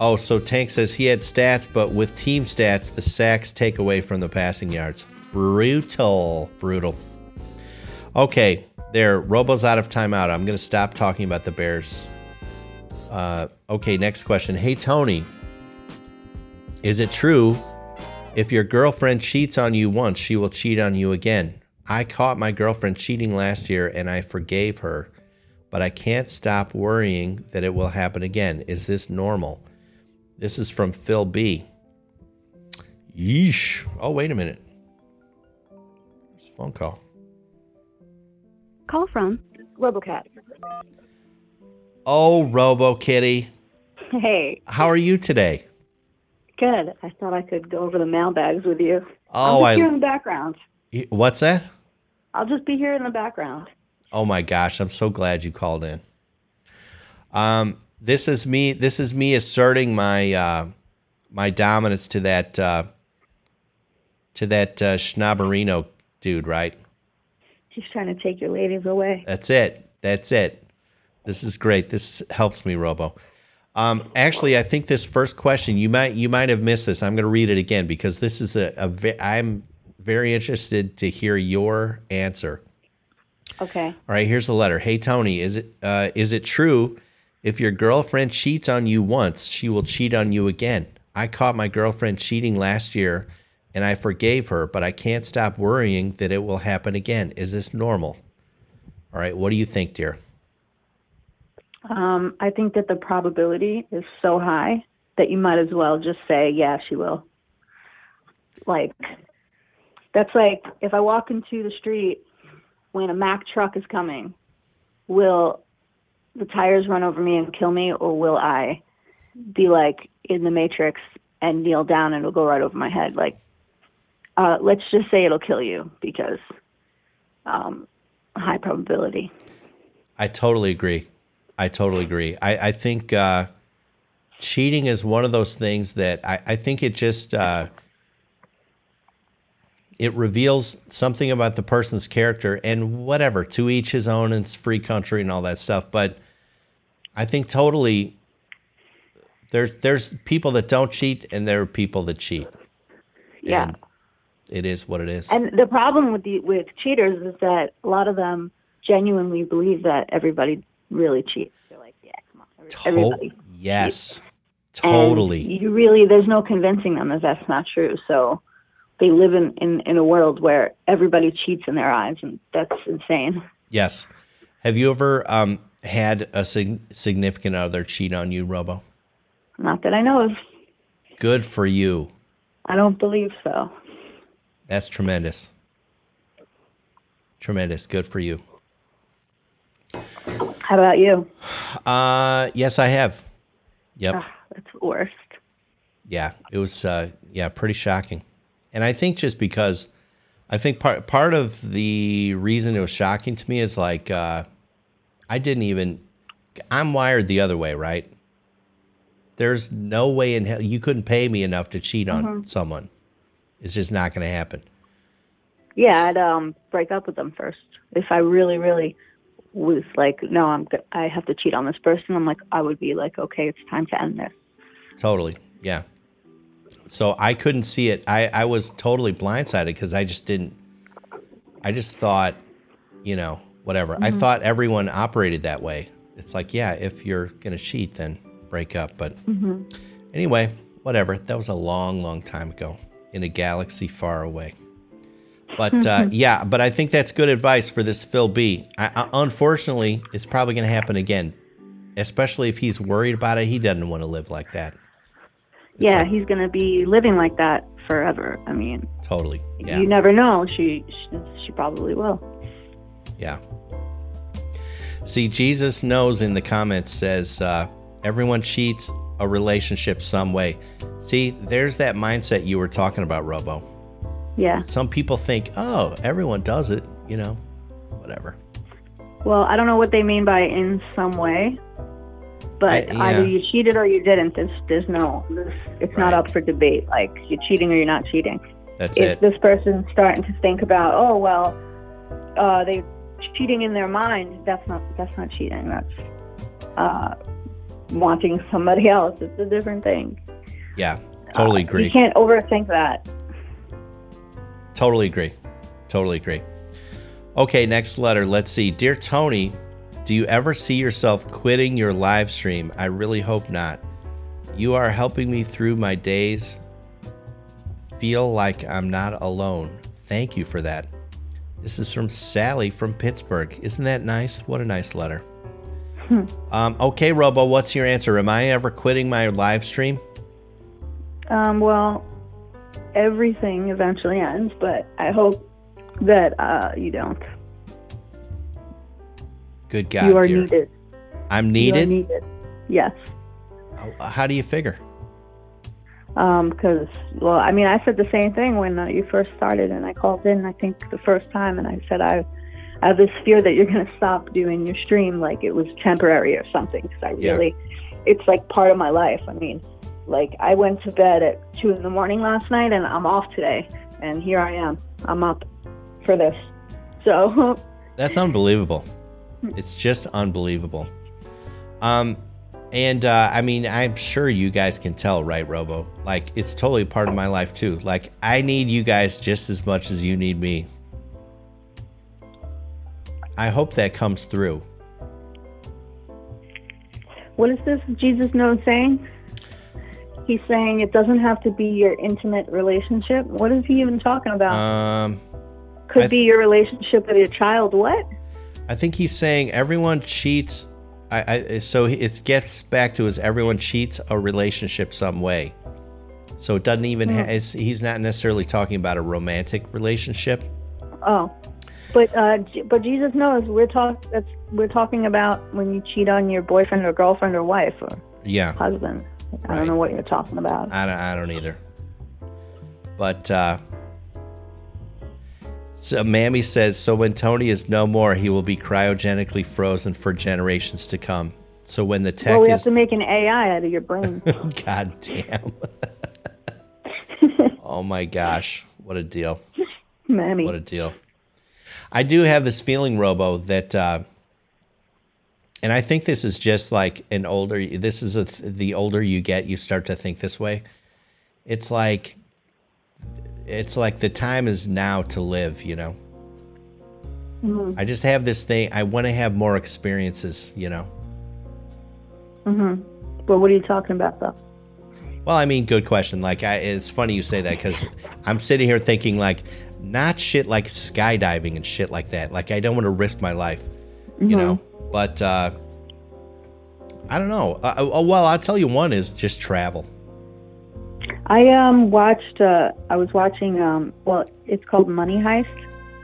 Oh, so Tank says he had stats, but with team stats, the sacks take away from the passing yards. Brutal. Brutal. Okay, there. Robo's out of timeout. I'm going to stop talking about the Bears. Uh, okay, next question. Hey, Tony. Is it true if your girlfriend cheats on you once, she will cheat on you again? I caught my girlfriend cheating last year and I forgave her, but I can't stop worrying that it will happen again. Is this normal? This is from Phil B. Yeesh. Oh, wait a minute. There's a phone call. Call from Robocat. Oh, Robo Kitty. Hey, How are you today? good. I thought I could go over the mailbags with you. Oh, I'm just I. here in the background. What's that? I'll just be here in the background. Oh my gosh, I'm so glad you called in. Um, this is me. This is me asserting my uh, my dominance to that uh, to that uh, Schnaberino dude, right? He's trying to take your ladies away. That's it. That's it. This is great. This helps me, Robo. Um, actually, I think this first question you might you might have missed this. I'm going to read it again because this is a, a ve- I'm very interested to hear your answer. Okay. All right, here's the letter. Hey Tony, is it uh, is it true if your girlfriend cheats on you once, she will cheat on you again? I caught my girlfriend cheating last year and I forgave her, but I can't stop worrying that it will happen again. Is this normal? All right, what do you think, dear? Um, I think that the probability is so high that you might as well just say, yeah, she will. Like, that's like if I walk into the street when a Mack truck is coming, will the tires run over me and kill me, or will I be like in the Matrix and kneel down and it'll go right over my head? Like, uh, let's just say it'll kill you because um, high probability. I totally agree. I totally agree. I, I think uh, cheating is one of those things that I, I think it just uh, it reveals something about the person's character and whatever. To each his own. And it's free country and all that stuff. But I think totally there's there's people that don't cheat and there are people that cheat. Yeah. And it is what it is. And the problem with the with cheaters is that a lot of them genuinely believe that everybody really cheats. They're like, yeah, come on, every- To- everybody. yes. And Totally. you really, there's no convincing them that that's not true. So they live in, in, in a world where everybody cheats in their eyes, and that's insane. Yes. Have you ever um, had a sig- significant other cheat on you, Robo? Not that I know of. Good for you. I don't believe so. That's tremendous. Tremendous. Good for you. How about you? Uh, yes, I have. Yep. Ah, that's the worst. Yeah, it was. Uh, yeah, pretty shocking. And I think just because, I think part part of the reason it was shocking to me is like, uh, I didn't even. I'm wired the other way, right? There's no way in hell you couldn't pay me enough to cheat on someone. It's just not going to happen. Yeah, I'd um break up with them first if I really, really was like, no, I'm I have to cheat on this person. I'm like, I would be like, okay, it's time to end this. Totally. Yeah. So I couldn't see it. I, I was totally blindsided because I just didn't, I just thought, you know, whatever. I mm-hmm. thought everyone operated that way. It's like, yeah, if you're going to cheat, then break up. But mm-hmm. anyway, whatever. That was a long, long time ago in a galaxy far away. But uh, mm-hmm. yeah, but I think that's good advice for this Phil B. I, I, unfortunately, it's probably going to happen again, especially if he's worried about it. He doesn't want to live like that. Yeah, like- he's gonna be living like that forever. I mean, Totally. Yeah. you never know. She, she she probably will. Yeah. See, Jesus knows in the comments says uh, everyone cheats a relationship some way. See, there's that mindset you were talking about, Robo. Yeah. Some people think, oh, everyone does it, you know, whatever. Well, I don't know what they mean by in some way, but yeah. either you cheated or you didn't. There's there's no. This, it's not up for debate. Like you're cheating or you're not cheating. That's if it. this person's starting to think about, oh well, uh, they cheating in their mind. That's not that's not cheating. That's uh, wanting somebody else. It's a different thing. Yeah, totally Uh, agree. You can't overthink that. Totally agree. Totally agree. Okay, next letter. Let's see. Dear Tony, do you ever see yourself quitting your live stream? I really hope not. You are helping me through my days. Feel like I'm not alone. Thank you for that. This is from Sally from Pittsburgh. Isn't that nice? What a nice letter. um, okay, Robo, what's your answer? Am I ever quitting my live stream? Um, well, everything eventually ends, but I hope that uh, you don't. Good God, you are dear. needed. I'm You are needed. needed. Yes. How do you figure? because well i mean i said the same thing when uh, you first started and i called in i think the first time and i said i, I have this fear that you're going to stop doing your stream like it was temporary or something because i Yeah. really it's like part of my life i mean like i went to bed at two in the morning last night and i'm off today and here i am i'm up for this so That's unbelievable. It's just unbelievable. Um, and uh, I mean, I'm sure you guys can tell, right, Robo? Like, it's totally part of my life too. Like, I need you guys just as much as you need me. I hope that comes through. what is this jesus knows saying he's saying it doesn't have to be your intimate relationship what is he even talking about Um, could I be your relationship with your child. What? I think he's saying everyone cheats. I, I so it gets back to is everyone cheats a relationship some way. So it doesn't even. Ha- it's, he's not necessarily talking about a romantic relationship. Oh, but uh, but Jesus knows we're talk that's we're talking about when you cheat on your boyfriend or girlfriend or wife or Yeah, husband. I Right. don't know what you're talking about. I don't. I don't either. But uh, so Mammy says so. When Tony is no more, he will be cryogenically frozen for generations to come. So when the tech Well, we is have to make an AI out of your brain. God damn. oh my gosh. What a deal. Mammy. What a deal. I do have this feeling, Robo, that, uh, and I think this is just like an older, this is a, the older you get, you start to think this way. It's like, it's like the time is now to live, you know? Mhm. I just have this thing. I want to have more experiences, you know? Mhm. But what are you talking about though? Well, I mean, good question. Like, I, it's funny you say that because I'm sitting here thinking like, not shit like skydiving and shit like that. Like, I don't want to risk my life, you know. But uh, I don't know. Uh, uh, well, I'll tell you one is just travel. I um watched. Uh, I was watching. Um, well, it's called Money Heist.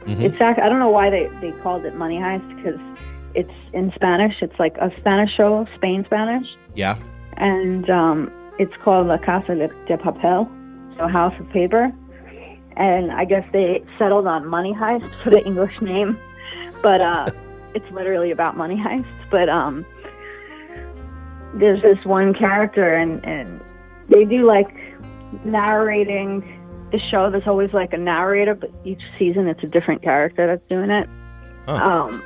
Mhm. It's act- I don't know why they they called it Money Heist because it's in Spanish. It's like a Spanish show, Spain Spanish. Yeah. and um, it's called La Casa de, de Papel, so House of Paper. And I guess they settled on Money Heist for the English name, but uh, it's literally about money heists. But um, there's this one character, and and they do like narrating the show. There's always like a narrator, but each season it's a different character that's doing it. Huh. Um,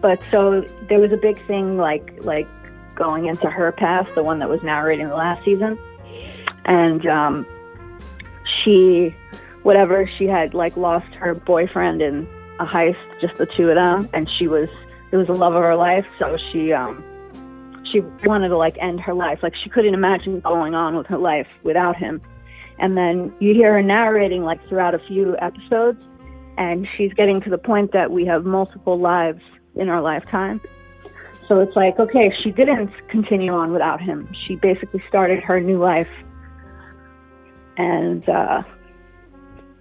but so there was a big thing like like going into her past, the one that was narrating the last season, and um, she, whatever, she had like lost her boyfriend in a heist, just the two of them, and she was it was the love of her life, so she um she wanted to like end her life, like she couldn't imagine going on with her life without him. And then you hear her narrating like throughout a few episodes, and she's getting to the point that we have multiple lives in our lifetime. So it's like, okay, she didn't continue on without him. She basically started her new life. And uh,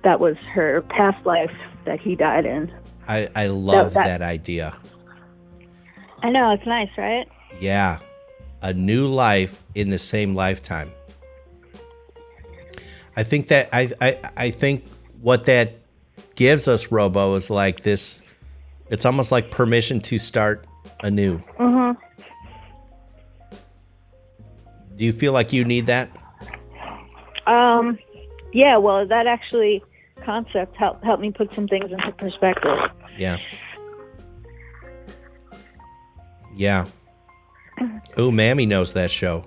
that was her past life that he died in. I, I love that- that idea. I know, it's nice, right? Yeah. A new life in the same lifetime. I think that I, I I think what that gives us, Robo, is like this it's almost like permission to start anew. Mm-hmm. Do you feel like you need that? Um, yeah, well, that actually, concept helped helped me put some things into perspective. Yeah. Yeah. Oh, Mammy knows that show.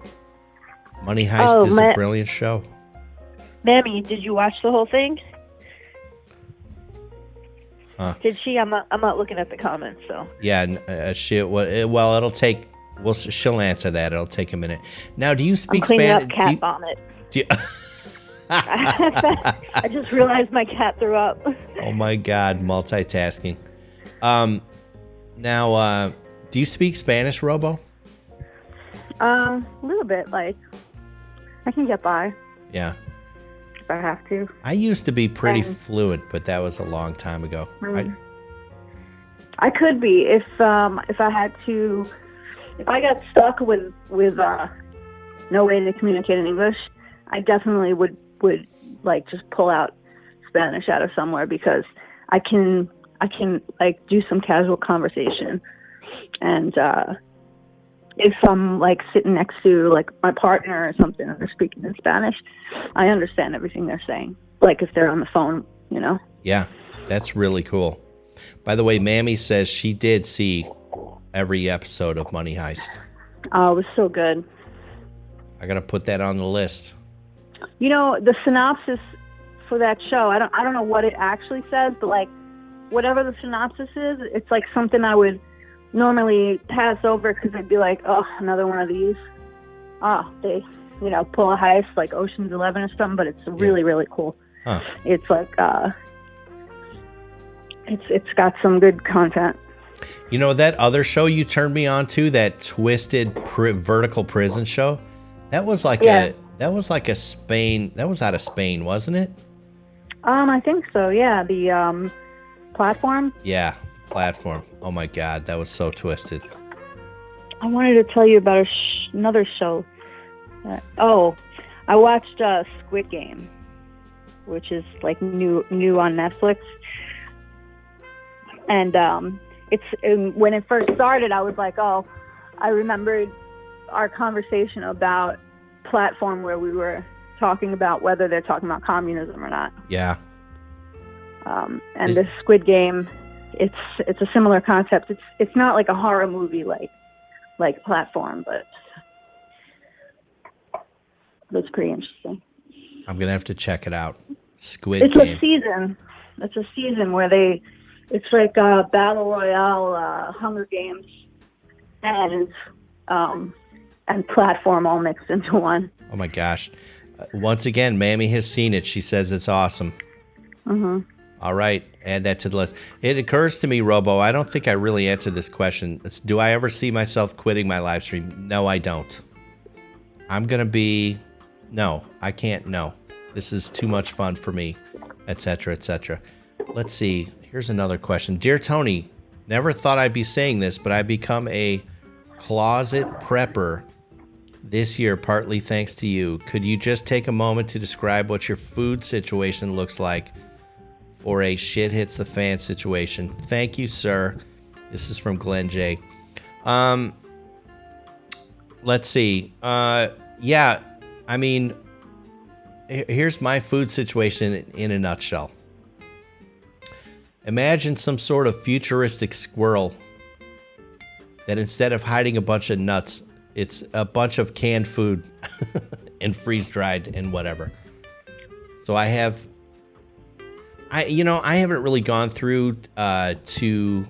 Money Heist Oh, is Ma- a brilliant show. Mammy, did you watch the whole thing? Huh. Did she? I'm not. I'm not looking at the comments. So Yeah, uh, she well, well, it'll take. Well, she'll answer that. It'll take a minute. Now, do you I'm speak cleaning Spanish? up cat vomit. do you- I just realized my cat threw up. oh my God, multitasking. Um, now, uh, do you speak Spanish, Robo? Um, a little bit. Like, I can get by Yeah, if I have to. I used to be pretty Um, fluent, but that was a long time ago. I, Mhm. I could be if um if I had to if I got stuck with with uh no way to communicate in English, I definitely would would like just pull out Spanish out of somewhere because I can I can like do some casual conversation and uh if I'm like sitting next to like my partner or something and they're speaking in Spanish, I understand everything they're saying. Like if they're on the phone, you know. yeah, that's really cool. By the way, Mammy says she did see every episode of Money Heist. Oh, it was so good. I gotta put that on the list. You know, the synopsis for that show, I don't I don't know what it actually says, but like whatever the synopsis is, it's like something I would normally pass over because I'd be like, oh, another one of these. Oh, they, you know, pull a heist like Ocean's Eleven or something, but it's really, really cool. Huh. It's like, uh, it's it's got some good content. You know that other show you turned me on to, that twisted pri- vertical prison show. That was like Yeah. a that was like a Spain. That was out of Spain, wasn't it? Um, I think so. Yeah, the um, platform. Yeah, platform. Oh my god, that was so twisted. I wanted to tell you about a sh- another show. Uh, oh, I watched uh, Squid Game, which is like new new on Netflix. And um, it's and when it first started, I was like, oh, I remembered our conversation about platform where we were talking about whether they're talking about communism or not. Yeah, Um, and this Squid Game, it's it's a similar concept. It's it's not like a horror movie like like platform, but it's pretty interesting. I'm gonna have to check it out. Squid It's Game. a season. It's a season where they, it's like a battle royale, uh, Hunger Games, and um, and platform all mixed into one. Oh my gosh. Uh, once again, Mammy has seen it. She says it's awesome. hmm All right, add that to the list. It occurs to me, Robo, I don't think I really answered this question. It's, do I ever see myself quitting my live stream? No, I don't. I'm going to be, no, I can't, no. This is too much fun for me, etc., etc. Let's see. Here's another question. Dear Tony, never thought I'd be saying this, but I've become a closet prepper this year, partly thanks to you. Could you just take a moment to describe what your food situation looks like? For a shit hits the fan situation. Thank you, sir. This is from Glenn J. Um, let's see. Uh, yeah, I mean, here's my food situation in- in a nutshell. Imagine some sort of futuristic squirrel that instead of hiding a bunch of nuts, it's a bunch of canned food and freeze dried and whatever. So I have I you know I haven't really gone through uh, to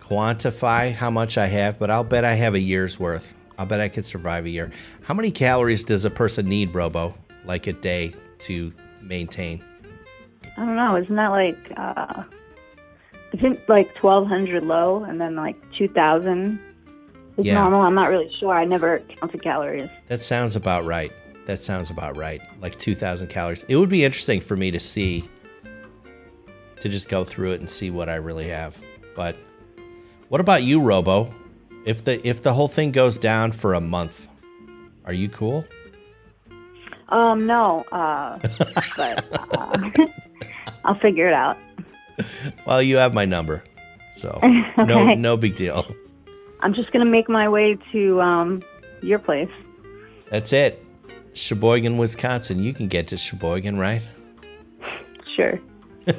quantify how much I have, but I'll bet I have a year's worth. I'll bet I could survive a year. How many calories does a person need, Robo, like a day to maintain? I don't know. Isn't that like uh, I think like twelve hundred low, and then like two thousand is Yeah. normal. I'm not really sure. I never counted calories. That sounds about right. That sounds about right. Like 2,000 calories. It would be interesting for me to see, to just go through it and see what I really have. But what about you, Robo? If the if the whole thing goes down for a month, are you cool? Um, no, uh, but uh, I'll figure it out. Well, you have my number, so no no big deal. I'm just gonna make my way to um, your place. That's it. Sheboygan, Wisconsin. You can get to Sheboygan, right? sure.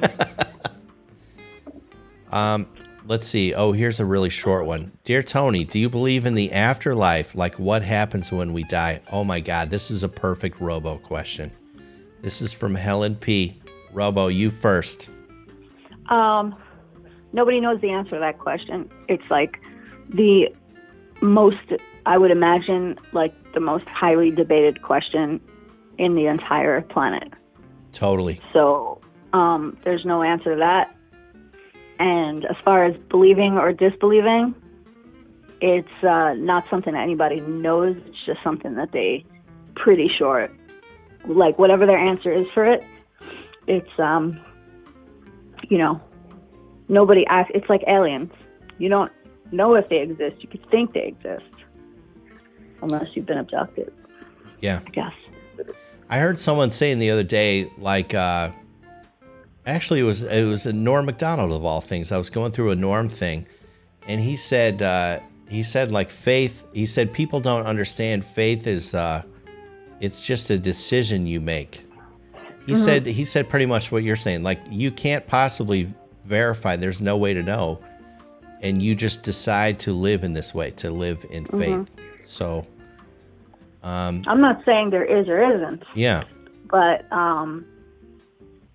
Um, let's see. Oh, here's a really short one. Dear Tony, do you believe in the afterlife? Like what happens when we die? Oh my God, this is a perfect Robo question. This is from Helen P. Robo, you first. Um, nobody knows the answer to that question. It's like the most, I would imagine, like the most highly debated question in the entire planet. Totally. So um, there's no answer to that. And as far as believing or disbelieving, it's uh, not something that anybody knows. It's just something that they pretty sure, like whatever their answer is for it, it's um, you know, nobody asks. It's like aliens. You don't know if they exist. You could think they exist, unless you've been abducted. Yeah. I guess. I heard someone saying the other day, like, uh, actually, it was it was a Norm Macdonald of all things. I was going through a Norm thing, and he said uh, he said like faith. He said people don't understand faith is uh, it's just a decision you make. He said he said pretty much what you're saying. Like you can't possibly verify. There's no way to know, and you just decide to live in this way, to live in faith. So um, I'm not saying there is or isn't, yeah, but um,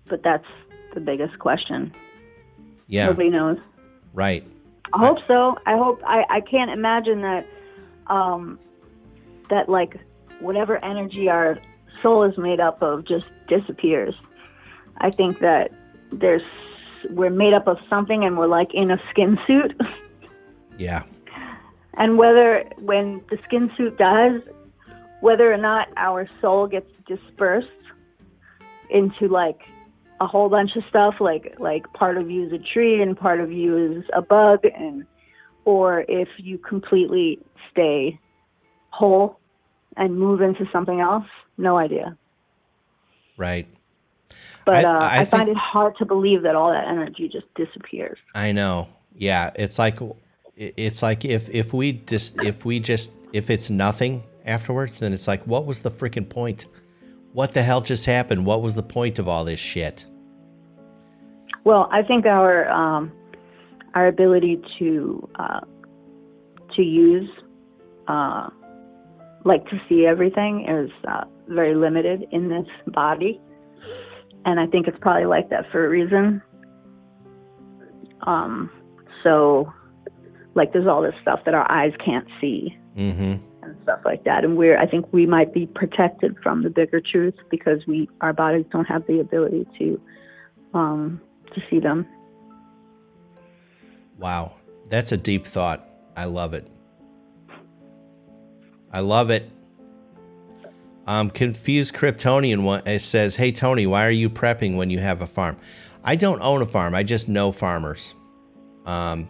but that's the biggest question. yeah, Nobody knows. right. I hope so. I hope I, I can't imagine that um that like whatever energy our soul is made up of just disappears. I think that there's we're made up of something and we're like in a skin suit. Yeah, and whether when the skin suit does, whether or not our soul gets dispersed into like a whole bunch of stuff, like like part of you is a tree and part of you is a bug, and or if you completely stay whole and move into something else, no idea. right. But I- uh, I I, find think- it hard to believe that all that energy just disappears. I know. Yeah, it's like it's like if if we just if we just if it's nothing afterwards, then it's like what was the freaking point? What the hell just happened? What was the point of all this shit? Well, I think our um, our ability to uh, to use uh, like to see everything is uh, very limited in this body, and I think it's probably like that for a reason. Um, so, like, there's all this stuff that our eyes can't see Mm-hmm. and stuff like that, and we're I think we might be protected from the bigger truth because we our bodies don't have the ability to um, to see them. Wow, that's a deep thought. I love it. I love it. Um, confused Kryptonian one it says, "Hey Tony, why are you prepping when you have a farm?" I don't own a farm. I just know farmers. Um,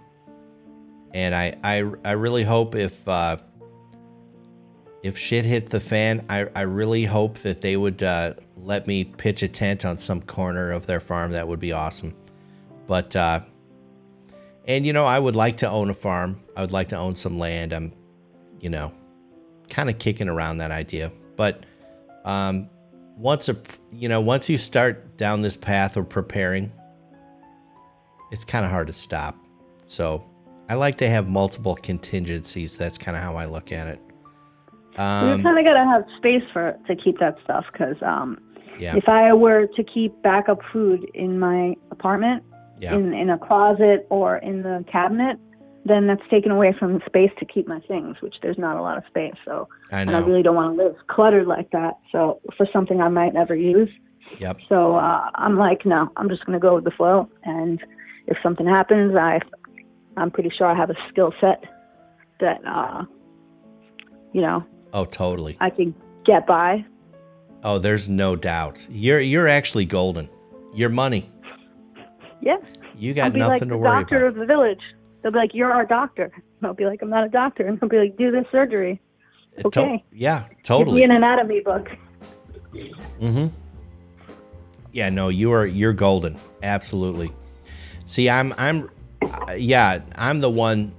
and I, I, I really hope if uh, if shit hit the fan, I, I really hope that they would uh, let me pitch a tent on some corner of their farm. That would be awesome. But uh, and you know, I would like to own a farm. I would like to own some land. I'm, you know, kind of kicking around that idea. But um, once a you know, once you start down this path of preparing, it's kind of hard to stop. So I like to have multiple contingencies. That's kind of how I look at it. you Um, kind of got to have space for to keep that stuff because um, yeah, if I were to keep backup food in my apartment, yeah, in in a closet or in the cabinet, then that's taken away from the space to keep my things, which there's not a lot of space. So, I and I really don't want to live cluttered like that. So, for something I might never use. Yep. So uh, I'm like, no, I'm just gonna go with the flow. And if something happens, I, I'm pretty sure I have a skill set that, uh, you know, Oh, totally. I can get by. Oh, there's no doubt. You're you're actually golden. Your money. Yeah. You got be nothing like to the worry doctor about. of the village. They'll be like, "You're our doctor." And I'll be like, "I'm not a doctor," and they'll be like, "Do this surgery." To- okay. yeah, Give totally. me an anatomy book. Mm-hmm. Yeah, no, you are you're golden. Absolutely. See, I'm I'm uh, yeah, I'm the one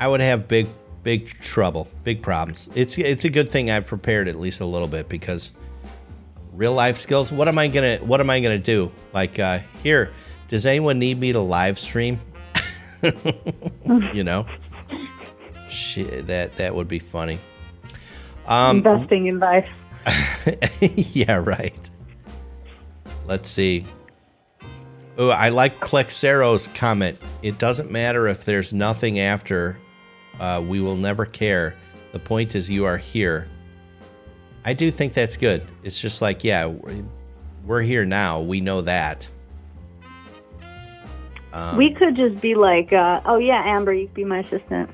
I would have big big trouble, big problems. It's it's a good thing I've prepared at least a little bit because real life skills. What am I gonna What am I gonna do? Like uh, here, does anyone need me to live stream? you know, Shit, that that would be funny. Um, Investing advice. yeah, right. Let's see. Oh, I like Plexero's comment. It doesn't matter if there's nothing after. Uh, we will never care. The point is, you are here. I do think that's good. It's just like, yeah, we're here now. We know that. Um, we could just be like, uh, oh yeah, Amber, you could be my assistant.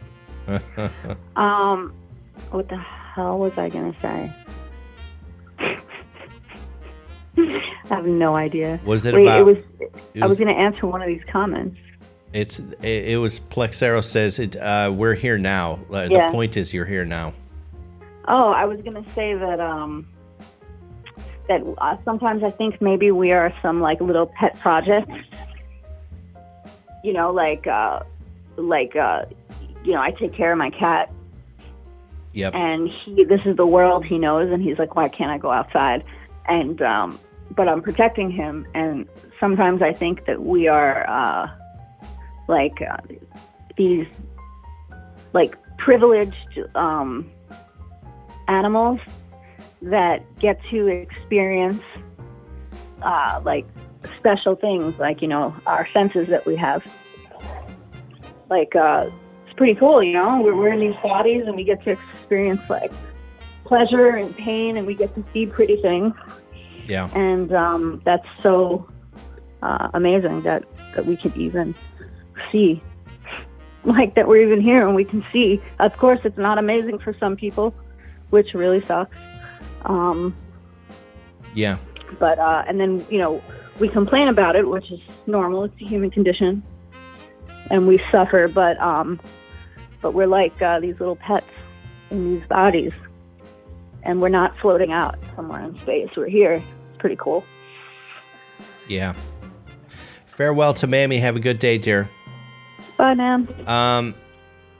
um, what the hell was I gonna say? I have no idea. Was it Wait, about? It was, it I was was- going to answer one of these comments. It's it, it was Plexero says it. Uh, we're here now. Uh, Yeah. The point is, you're here now. Oh, I was going to say that um, that uh, sometimes I think maybe we are some like little pet projects. You know, like uh, like uh, you know, I take care of my cat, Yep. and he this is the world he knows, and he's like, why can't I go outside? And um, but I'm protecting him, and sometimes I think that we are uh, like uh, these like privileged um, animals that get to experience uh, like special things, like you know our senses that we have. Like uh, it's pretty cool, you know. We're, we're in these bodies and we get to experience like pleasure and pain, and we get to see pretty things, Yeah. and um, that's so uh, amazing that that we could even see like that we're even here and we can see. Of course, it's not amazing for some people, which really sucks. Um, Yeah. but uh, and then you know we complain about it, which is normal. It's a human condition, and we suffer. But um, but we're like uh, these little pets in these bodies, and we're not floating out somewhere in space. We're here. It's pretty cool. Yeah. Farewell to Mammy. Have a good day, dear. Bye, man. Um,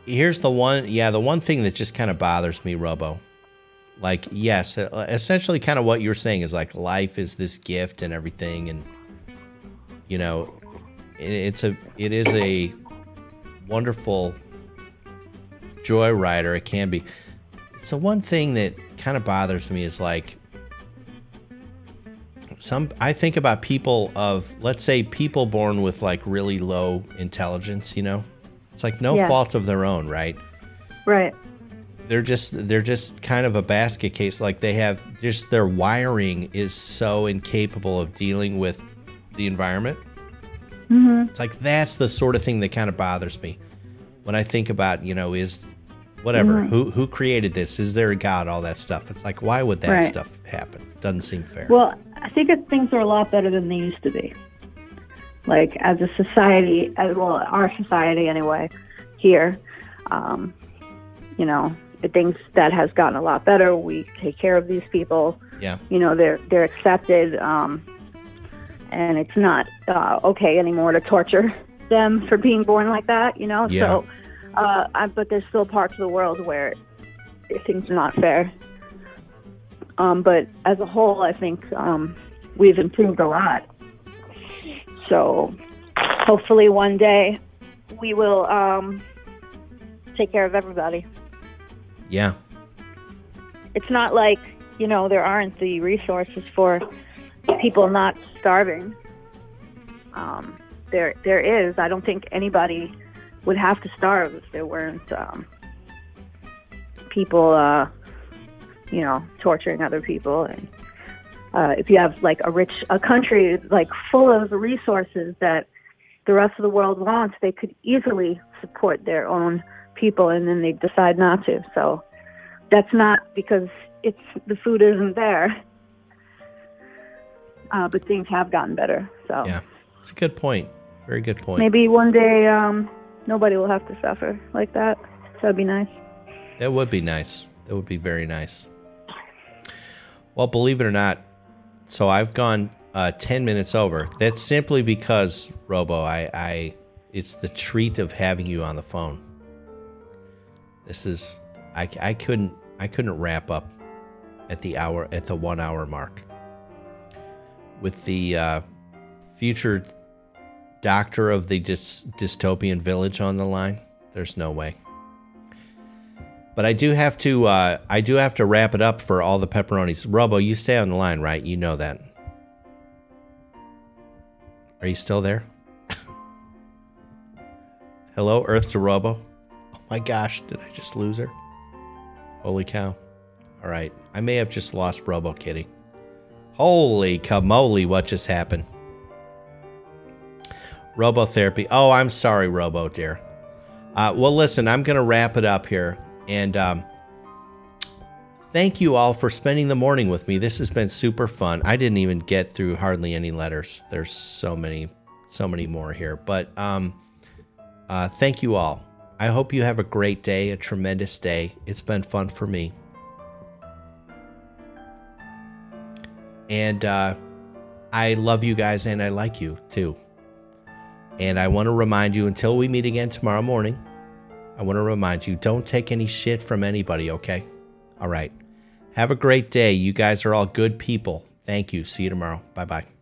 here's the one. Yeah, the one thing that just kind of bothers me, Robo. Like, yes, uh, essentially, kind of what you're saying is like life is this gift and everything, and you know, it, it's a, it is a wonderful joyrider. It can be. It's the one thing that kind of bothers me is like some I think about people of let's say people born with like really low intelligence, you know. It's like no Yeah. fault of their own, right? Right. They're just they're just kind of a basket case like they have just their wiring is so incapable of dealing with the environment. Mm-hmm. It's like that's the sort of thing that kind of bothers me when I think about, you know, is whatever, who who created this? Is there a god? All that stuff. It's like why would that Right. stuff happen? Doesn't seem fair. Well, I think that things are a lot better than they used to be. Like as a society, as well, our society anyway, here, um, you know, I think that has gotten a lot better. We take care of these people. yeah. You know, they're they're accepted, um, and it's not uh, okay anymore to torture them for being born like that. You know, Yeah. so. Uh, I, but there's still parts of the world where things are not fair. Um, but as a whole, I think um, we've improved a lot. So hopefully one day we will um, take care of everybody. Yeah. It's not like, you know, there aren't the resources for people not starving. Um, there, there is. I don't think anybody would have to starve if there weren't um, people, uh, you know, torturing other people. And uh, if you have like a rich, a country like full of resources that the rest of the world wants, they could easily support their own people, and then they decide not to. So that's not because it's the food isn't there. Uh, but things have gotten better. So Yeah. It's a good point. Very good point. maybe one day um, nobody will have to suffer like that. So that'd be nice. That would be nice. That would be very nice. Well, believe it or not, so I've gone uh, ten minutes over. That's simply because Robo, I, I, it's the treat of having you on the phone. This is, I, I couldn't, I couldn't wrap up at the hour, at the one hour mark. with the uh, future doctor of the dys- dystopian village on the line. There's no way. But I do have to uh, I do have to wrap it up for all the pepperonis. Robo, you stay on the line, right? You know that. Are you still there? Hello, Earth to Robo. Oh my gosh, did I just lose her? Holy cow. All right. I may have just lost Robo Kitty. Holy camoli, what just happened? Robotherapy. Oh, I'm sorry, Robo, dear. Uh, well, listen, I'm going to wrap it up here. And um, thank you all for spending the morning with me. This has been super fun. I didn't even get through hardly any letters. There's so many, so many more here. But um, uh, thank you all. I hope you have a great day, a tremendous day. It's been fun for me. And uh, I love you guys and I like you too. And I want to remind you until we meet again tomorrow morning, I want to remind you don't take any shit from anybody, okay? All right. Have a great day. You guys are all good people. Thank you. See you tomorrow. Bye bye.